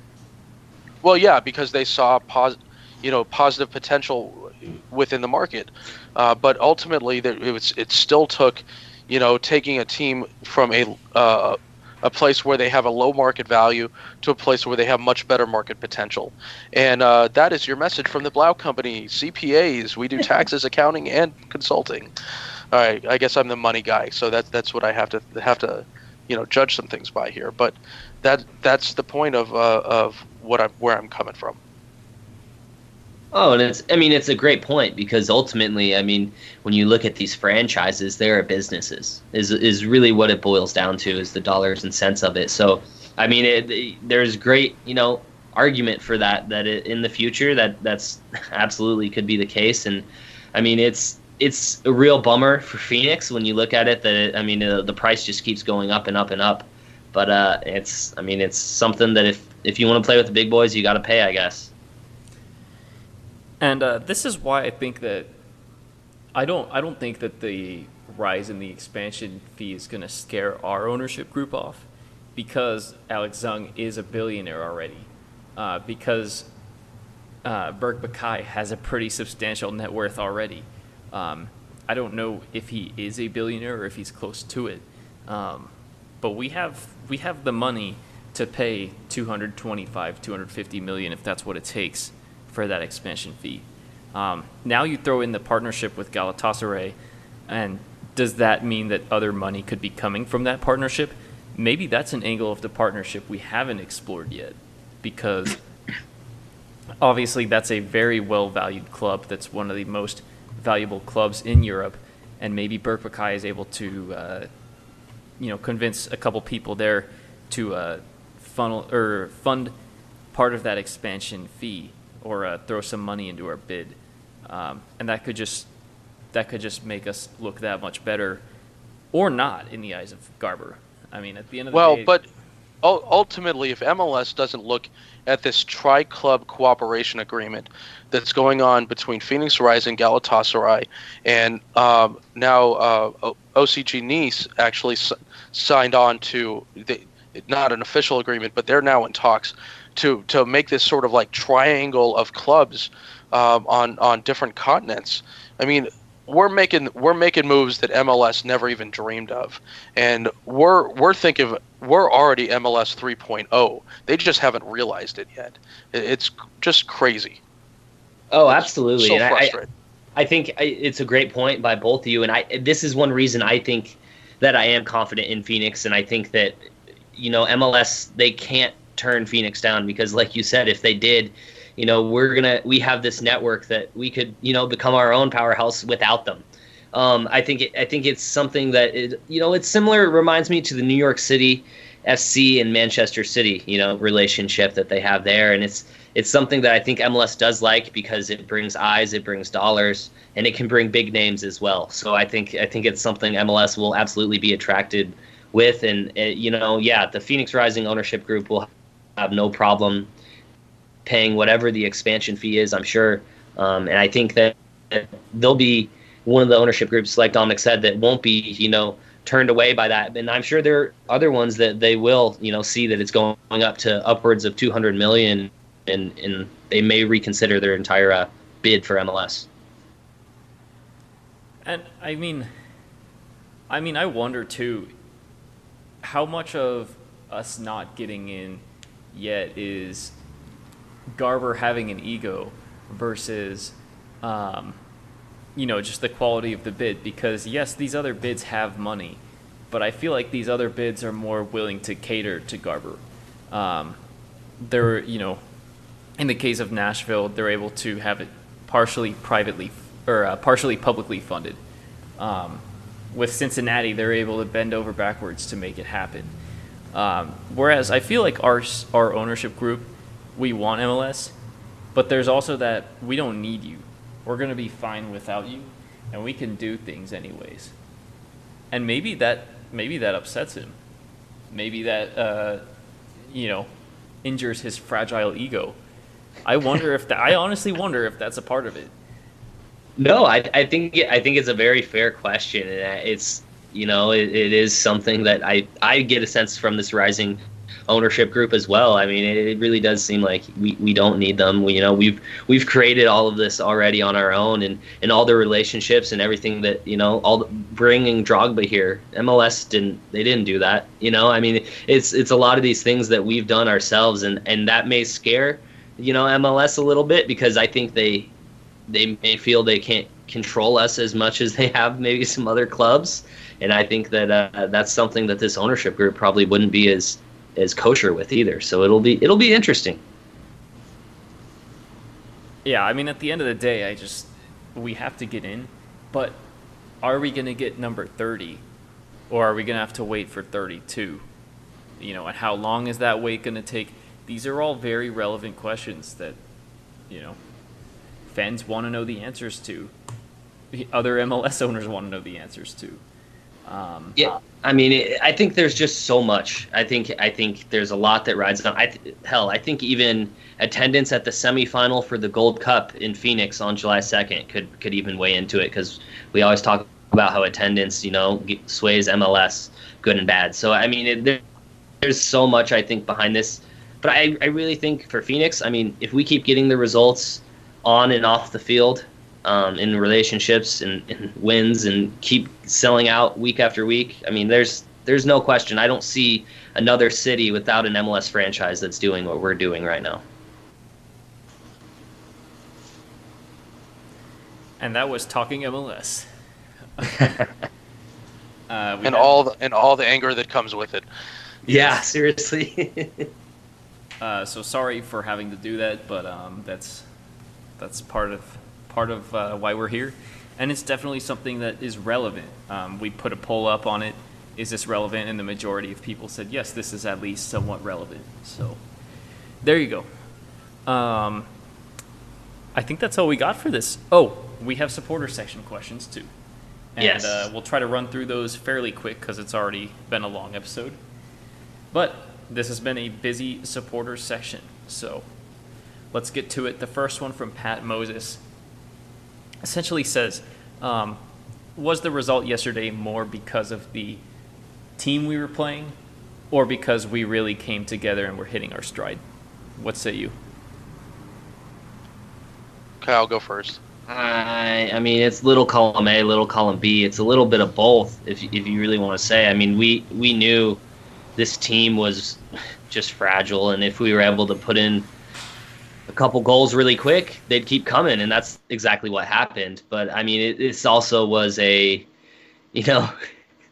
Well, yeah, because they saw pos- you know, positive potential within the market. Uh, but ultimately, there, it was it still took, you know, taking a team from a uh, a place where they have a low market value to a place where they have much better market potential. And uh, that is your message from the Blau Company, CPAs. We do [laughs] taxes, accounting, and consulting. All right, I guess I'm the money guy, so that's that's what I have to have to, you know, judge some things by here. But that that's the point of uh, of what I'm where I'm coming from. Oh, and it's I mean it's a great point because ultimately, I mean, when you look at these franchises, they are businesses. Is is really what it boils down to is the dollars and cents of it. So, I mean, it, there's great, you know, argument for that that it, in the future that that's [laughs] absolutely could be the case and I mean, it's it's a real bummer for Phoenix when you look at it that it, I mean, uh, the price just keeps going up and up and up. But uh it's I mean, it's something that if if you want to play with the big boys, you got to pay, I guess. And uh, this is why I think that I don't I don't think that the rise in the expansion fee is going to scare our ownership group off because Alex Zheng is a billionaire already. Uh, because uh, Berke Bakay has a pretty substantial net worth already. Um, I don't know if he is a billionaire or if he's close to it, um, but we have we have the money to pay 225, 250 million if that's what it takes for that expansion fee. Um, now you throw in the partnership with Galatasaray, and does that mean that other money could be coming from that partnership? Maybe that's an angle of the partnership we haven't explored yet, because obviously that's a very well valued club. That's one of the most valuable clubs in Europe, and maybe Berke is able to, uh, you know, convince a couple people there to uh, funnel or fund part of that expansion fee or uh, throw some money into our bid, um, and that could just that could just make us look that much better, or not in the eyes of Garber. I mean, at the end of the day. Well, day, but ultimately, if MLS doesn't look at this tri-club cooperation agreement that's going on between Phoenix Rising, Galatasaray, and um, now uh, OGC Nice actually s- signed on to the, not an official agreement, but they're now in talks to to make this sort of like triangle of clubs um, on on different continents. I mean, we're making we're making moves that MLS never even dreamed of, and we're we're thinking we're already MLS 3.0. They just haven't realized it yet. It's just crazy. Oh, absolutely. So and I, I, frustrating. I think it's a great point by both of you, and I this is one reason I think that I am confident in Phoenix, and I think that you know MLS they can't turn Phoenix down because, like you said, if they did, you know we're gonna we have this network that we could you know become our own powerhouse without them. Um, I think it, I think it's something that it, you know it's similar. It reminds me to the New York City FC and Manchester City, you know, relationship that they have there, and it's it's something that I think MLS does like because it brings eyes, it brings dollars, and it can bring big names as well. So I think I think it's something MLS will absolutely be attracted with, and uh, you know, yeah, the Phoenix Rising ownership group will have no problem paying whatever the expansion fee is. I'm sure, um, and I think that they'll be one of the ownership groups, like Dominic said, that won't be you know turned away by that. And I'm sure there are other ones that they will you know see that it's going up to upwards of 200 million and and they may reconsider their entire uh, bid for MLS. And I mean, I mean, I wonder too, how much of us not getting in yet is Garber having an ego versus, um, you know, just the quality of the bid. Because yes, these other bids have money, but I feel like these other bids are more willing to cater to Garber. Um, they're, you know, in the case of Nashville, they're able to have it partially privately or uh, partially publicly funded. Um, with Cincinnati, they're able to bend over backwards to make it happen. Um, whereas I feel like our our ownership group, we want MLS, but there's also that we don't need you. We're gonna be fine without you, and we can do things anyways. And maybe that maybe that upsets him. Maybe that uh, you know injures his fragile ego I wonder if that. I honestly wonder if that's a part of it. No, I, I think I think it's a very fair question, and it's you know it, it is something that I I get a sense from this rising ownership group as well. I mean, it, really does seem like we, we don't need them. We, you know, we've we've created all of this already on our own, and, and all the relationships and everything that you know, all the, bringing Drogba here. MLS didn't they didn't do that. You know, I mean, it's it's a lot of these things that we've done ourselves, and and that may scare you know MLS a little bit because I think they they may feel they can't control us as much as they have maybe some other clubs and I think that uh, that's something that this ownership group probably wouldn't be as as kosher with either. So it'll be it'll be interesting. Yeah, I mean, at the end of the day, I just we have to get in, but are we going to get number thirty, or are we going to have to wait for thirty-two? You know, and how long is that wait going to take? These are all very relevant questions that, you know, fans want to know the answers to. The Other MLS owners want to know the answers to. Um, yeah, I mean, it, I think there's just so much. I think I think there's a lot that rides on. I hell, I think even attendance at the semifinal for the Gold Cup in Phoenix on July 2nd could could even weigh into it because we always talk about how attendance, you know, sways MLS good and bad. So I mean, it, there, there's so much I think behind this. But I, I really think for Phoenix, I mean, if we keep getting the results on and off the field, um, in relationships and, and, wins and keep selling out week after week. I mean, there's there's no question. I don't see another city without an MLS franchise that's doing what we're doing right now. And that was talking MLS. [laughs] uh, and had... all the, and all the anger that comes with it. Yeah, [laughs] seriously. uh, so sorry for having to do that, but um, that's that's part of part of uh, why we're here, and it's definitely something that is relevant. Um, we put a poll up on it. Is this relevant? And the majority of people said yes. This is at least somewhat relevant. So there you go. Um, I think that's all we got for this. Oh, we have supporter section questions too. And yes. uh, we'll try to run through those fairly quick because it's already been a long episode. But this has been a busy supporter section. So let's get to it. The first one from Pat Moses essentially says, um, was the result yesterday more because of the team we were playing or because we really came together and were hitting our stride? What say you? Okay, I'll go first. I, I mean, it's little column A, little column B. It's a little bit of both, if, if you really want to say. I mean, we, we knew this team was [laughs] just fragile, and if we were able to put in a couple goals really quick, they'd keep coming, and that's exactly what happened. But I mean, this also was a, you know,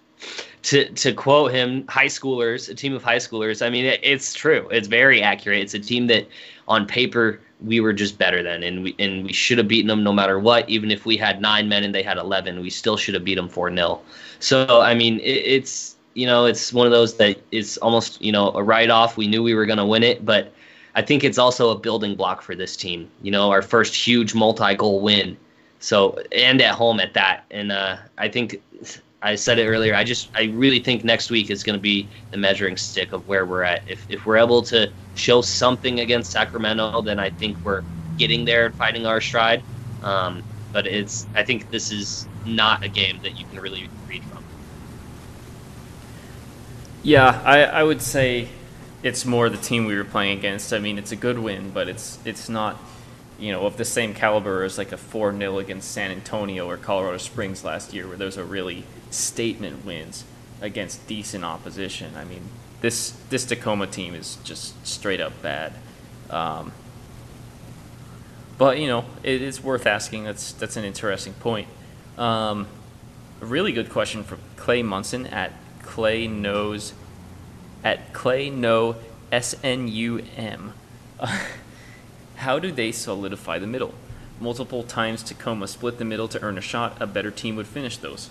[laughs] to to quote him, high schoolers, a team of high schoolers. I mean, it, it's true. It's very accurate. It's a team that, on paper, we were just better than, and we and we should have beaten them no matter what. Even if we had nine men and they had eleven, we still should have beat them four 0 So I mean, it, it's you know, it's one of those that it's almost you know a write off. We knew we were going to win it, but I think it's also a building block for this team. You know, our first huge multi-goal win. So and at home at that. And uh, I think I said it earlier. I just I really think next week is going to be the measuring stick of where we're at. If if we're able to show something against Sacramento, then I think we're getting there and fighting our stride. Um, but it's I think this is not a game that you can really read from. Yeah, I, I would say it's more the team we were playing against. I mean, it's a good win, but it's it's not, you know, of the same caliber as like a 4 0 against San Antonio or Colorado Springs last year, where those are really statement wins against decent opposition. I mean, this this Tacoma team is just straight up bad. Um, but you know, it is worth asking. That's that's an interesting point. Um, a really good question from Clay Munson at Clay Knows at Clay No S N U M. [laughs] How do they solidify the middle? Multiple times Tacoma split the middle to earn a shot. A better team would finish those.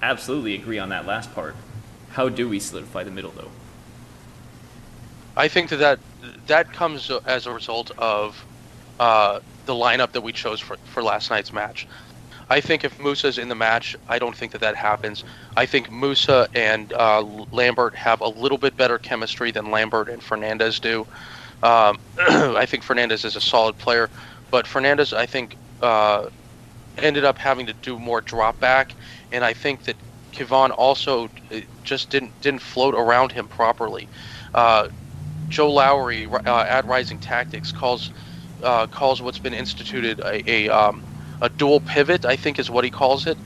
Absolutely agree on that last part. How do we solidify the middle, though? I think that that, that comes as a result of uh, the lineup that we chose for, for last night's match. I think if Musah's in the match, I don't think that that happens. I think Musa and uh, Lambert have a little bit better chemistry than Lambert and Fernandez do. Um, [clears throat] I think Fernandez is a solid player, but Fernandez, I think, uh, ended up having to do more drop back, and I think that Kevon also uh, just didn't didn't float around him properly. Uh, Joe Lowry uh, at Rising Tactics calls uh, calls what's been instituted a a, um, a, dual pivot. I think is what he calls it.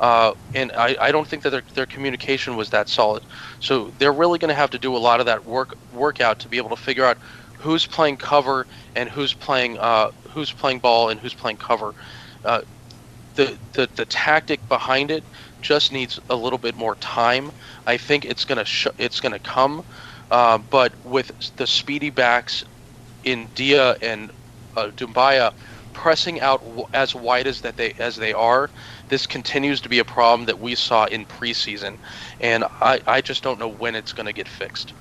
Uh, and I, I don't think that their, their communication was that solid. So they're really going to have to do a lot of that work workout to be able to figure out who's playing cover and who's playing uh, who's playing ball and who's playing cover. Uh, the, the the tactic behind it just needs a little bit more time. I think it's gonna sh- it's gonna come, uh, but with the speedy backs in Dia and uh, Dumbuya pressing out as wide as that they as they are, this continues to be a problem that we saw in preseason, and I, I just don't know when it's going to get fixed.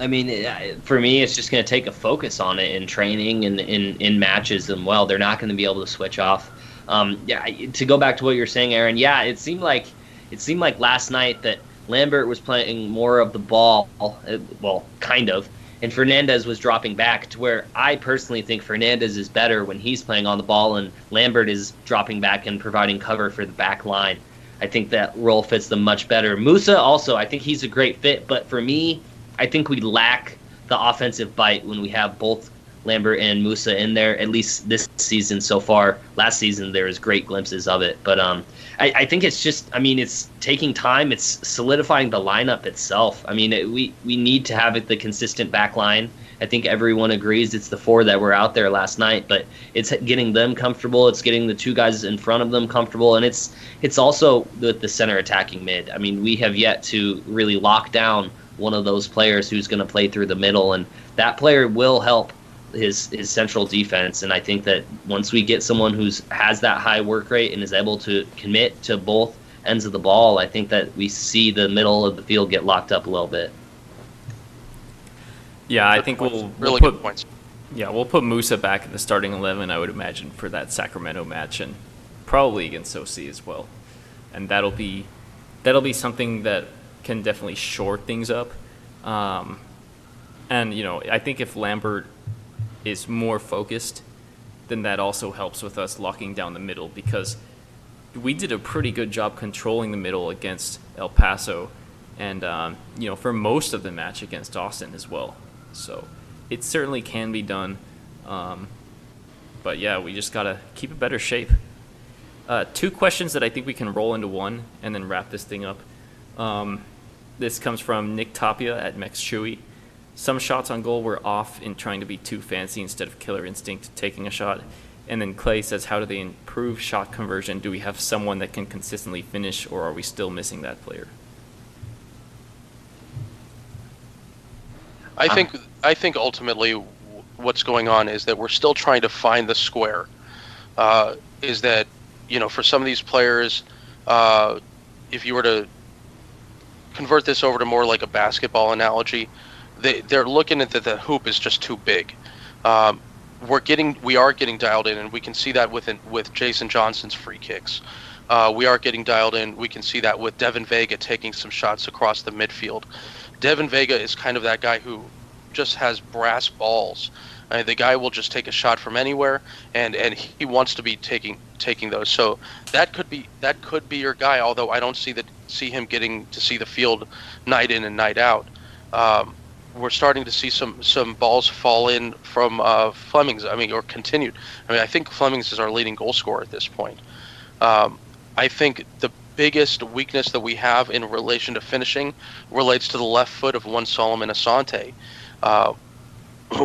I mean, for me, it's just going to take a focus on it in training and in, in matches. And well, they're not going to be able to switch off. Um, yeah, to go back to what you're saying, Aaron. Yeah, it seemed like it seemed like last night that Lambert was playing more of the ball. Uh, well, kind of. And Fernandez was dropping back to where I personally think Fernandez is better when he's playing on the ball and Lambert is dropping back and providing cover for the back line. I think that role fits them much better. Musa also, I think he's a great fit, but for me, I think we lack the offensive bite when we have both Lambert and Musa in there. At least this season so far. Last season there was great glimpses of it, but um, I, I think it's just. I mean, it's taking time. It's solidifying the lineup itself. I mean, it, we we need to have it the consistent back line. I think everyone agrees it's the four that were out there last night, but it's getting them comfortable. It's getting the two guys in front of them comfortable, and it's it's also the center attacking mid. I mean, we have yet to really lock down one of those players who's going to play through the middle, and that player will help his his central defense. And I think that once we get someone who's has that high work rate and is able to commit to both ends of the ball, I think that we see the middle of the field get locked up a little bit. Yeah, I think we'll, really we'll good put, points. Yeah, we'll put Musah back in the starting eleven. I would imagine for that Sacramento match and probably against OC as well, and that'll be that'll be something that can definitely short things up. Um, and you know, I think if Lambert is more focused, then that also helps with us locking down the middle because we did a pretty good job controlling the middle against El Paso, and um, you know, for most of the match against Austin as well. So it certainly can be done. Um, but yeah, we just gotta keep a better shape. Uh, two questions that I think we can roll into one and then wrap this thing up. Um, this comes from Nick Tapia at Mex Chewy. Some shots on goal were off in trying to be too fancy instead of killer instinct taking a shot. And then Clay says, How do they improve shot conversion? Do we have someone that can consistently finish, or are we still missing that player? I think I think ultimately what's going on is that we're still trying to find the square. Uh, is that you know for some of these players, uh, if you were to convert this over to more like a basketball analogy, they they're looking at that the hoop is just too big. Um, we're getting we are getting dialed in, and we can see that with with Jason Johnson's free kicks. Uh, we are getting dialed in. We can see that with Devin Vega taking some shots across the midfield. Devin Vega is kind of that guy who just has brass balls. I mean, the guy will just take a shot from anywhere, and, and he wants to be taking taking those. So that could be that could be your guy. Although I don't see that see him getting to see the field night in and night out. Um, we're starting to see some some balls fall in from uh, Flemmings. I mean, or continued. I mean, I think Flemmings is our leading goal scorer at this point. Um, I think the biggest weakness that we have in relation to finishing relates to the left foot of one Solomon Asante. Uh,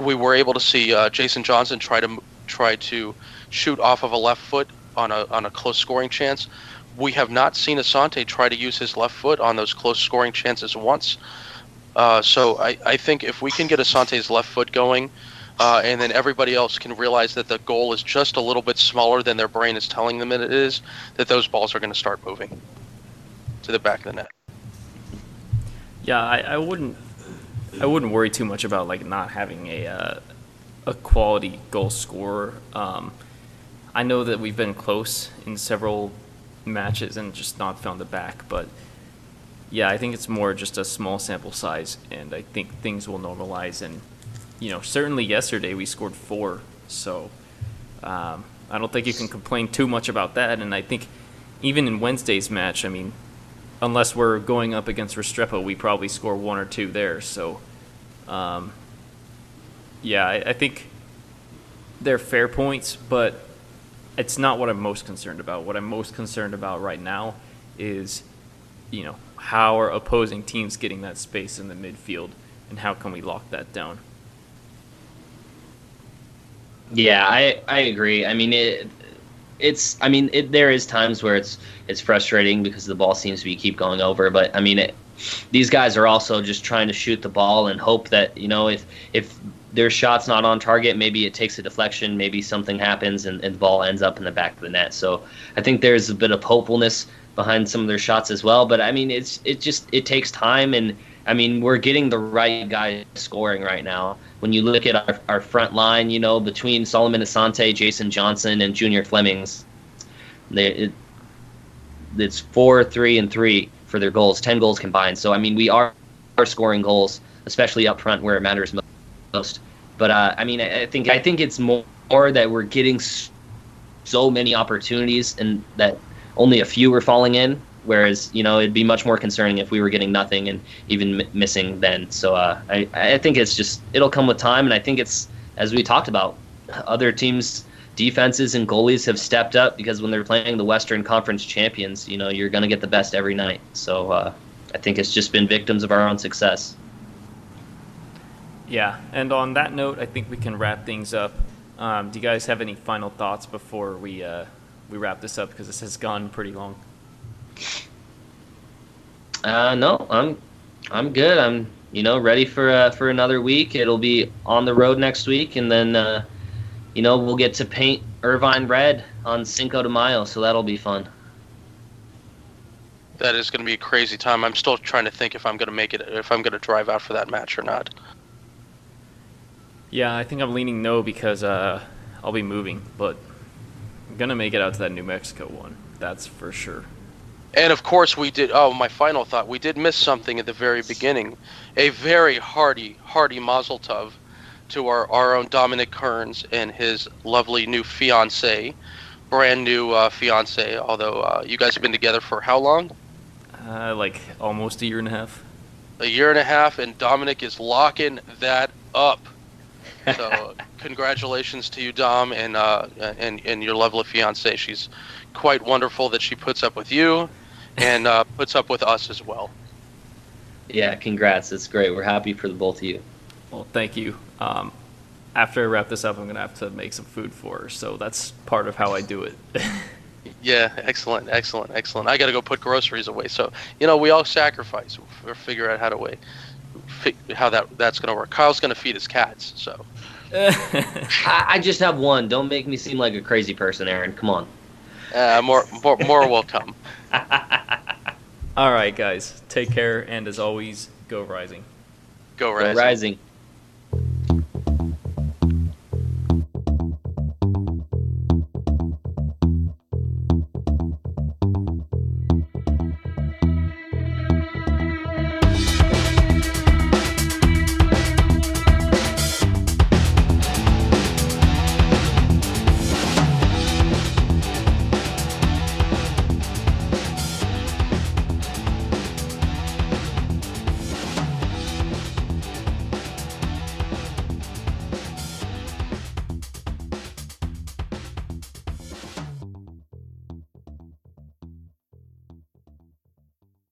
we were able to see uh, Jason Johnson try to try to shoot off of a left foot on a on a close scoring chance. We have not seen Asante try to use his left foot on those close scoring chances once. Uh, so I, I think if we can get Asante's left foot going, uh, and then everybody else can realize that the goal is just a little bit smaller than their brain is telling them it is, that those balls are going to start moving to the back of the net. Yeah, I, I wouldn't I wouldn't worry too much about like not having a uh, a quality goal scorer. Um, I know that we've been close in several matches and just not found the back, but yeah, I think it's more just a small sample size, and I think things will normalize. And you know, certainly yesterday we scored four, so um, I don't think you can complain too much about that. And I think even in Wednesday's match, I mean, unless we're going up against Restrepo, we probably score one or two there. So, um, yeah, I, I think they're fair points, but it's not what I'm most concerned about. What I'm most concerned about right now is, you know, how are opposing teams getting that space in the midfield, and how can we lock that down? Yeah, I I agree. I mean it. It's. I mean, it, there is times where it's it's frustrating because the ball seems to be keep going over. But I mean, it, these guys are also just trying to shoot the ball and hope that you know if if their shot's not on target, maybe it takes a deflection, maybe something happens and, and the ball ends up in the back of the net. So I think there's a bit of hopefulness behind some of their shots as well. But I mean, it's it just it takes time, and I mean we're getting the right guy scoring right now. When you look at our, our front line, you know between Solomon Asante, Jason Johnson, and Junior Flemmings, they, it, it's four, three, and three for their goals, ten goals combined. So I mean we are are scoring goals, especially up front where it matters most. But uh, I mean I, think I think it's more that we're getting so many opportunities and that only a few were falling in. Whereas you know it'd be much more concerning if we were getting nothing and even m- missing then. So uh, I I think it's just it'll come with time, and I think it's as we talked about, other teams defenses and goalies have stepped up because when they're playing the Western Conference champions, you know you're going to get the best every night. So uh, I think it's just been victims of our own success. Yeah, and on that note, I think we can wrap things up. Um, do you guys have any final thoughts before we uh, we wrap this up because this has gone pretty long? Uh, no, I'm I'm good. I'm you know ready for uh, for another week. It'll be on the road next week, and then uh, you know we'll get to paint Irvine red on Cinco de Mayo, so that'll be fun. That is going to be a crazy time. I'm still trying to think if I'm going to make it, if I'm going to drive out for that match or not. Yeah, I think I'm leaning no because uh, I'll be moving, but I'm gonna make it out to that New Mexico one. That's for sure. And of course, we did. Oh, my final thought: we did miss something at the very beginning. A very hearty, hearty Mazel Tov to our our own Dominic Kearns and his lovely new fiance, brand new uh, fiance. Although uh, you guys have been together for how long? Uh, like almost a year and a half. A year and a half, and Dominic is locking that up. So [laughs] congratulations to you, Dom, and uh, and and your lovely fiance. She's quite wonderful that she puts up with you, and uh, puts up with us as well. Yeah, congrats. It's great. We're happy for the both of you. Well, thank you. Um, after I wrap this up, I'm gonna have to make some food for her, so that's part of how I do it. [laughs] Yeah, excellent, excellent, excellent. I got to go put groceries away, so you know we all sacrifice or figure out how to wait, how that that's gonna work. Kyle's gonna feed his cats, so. [laughs] I, I just have one. Don't make me seem like a crazy person, Aaron. Come on. Uh, more, more, more will come. [laughs] All right, guys. Take care, and as always, go rising. Go Go rising. rising.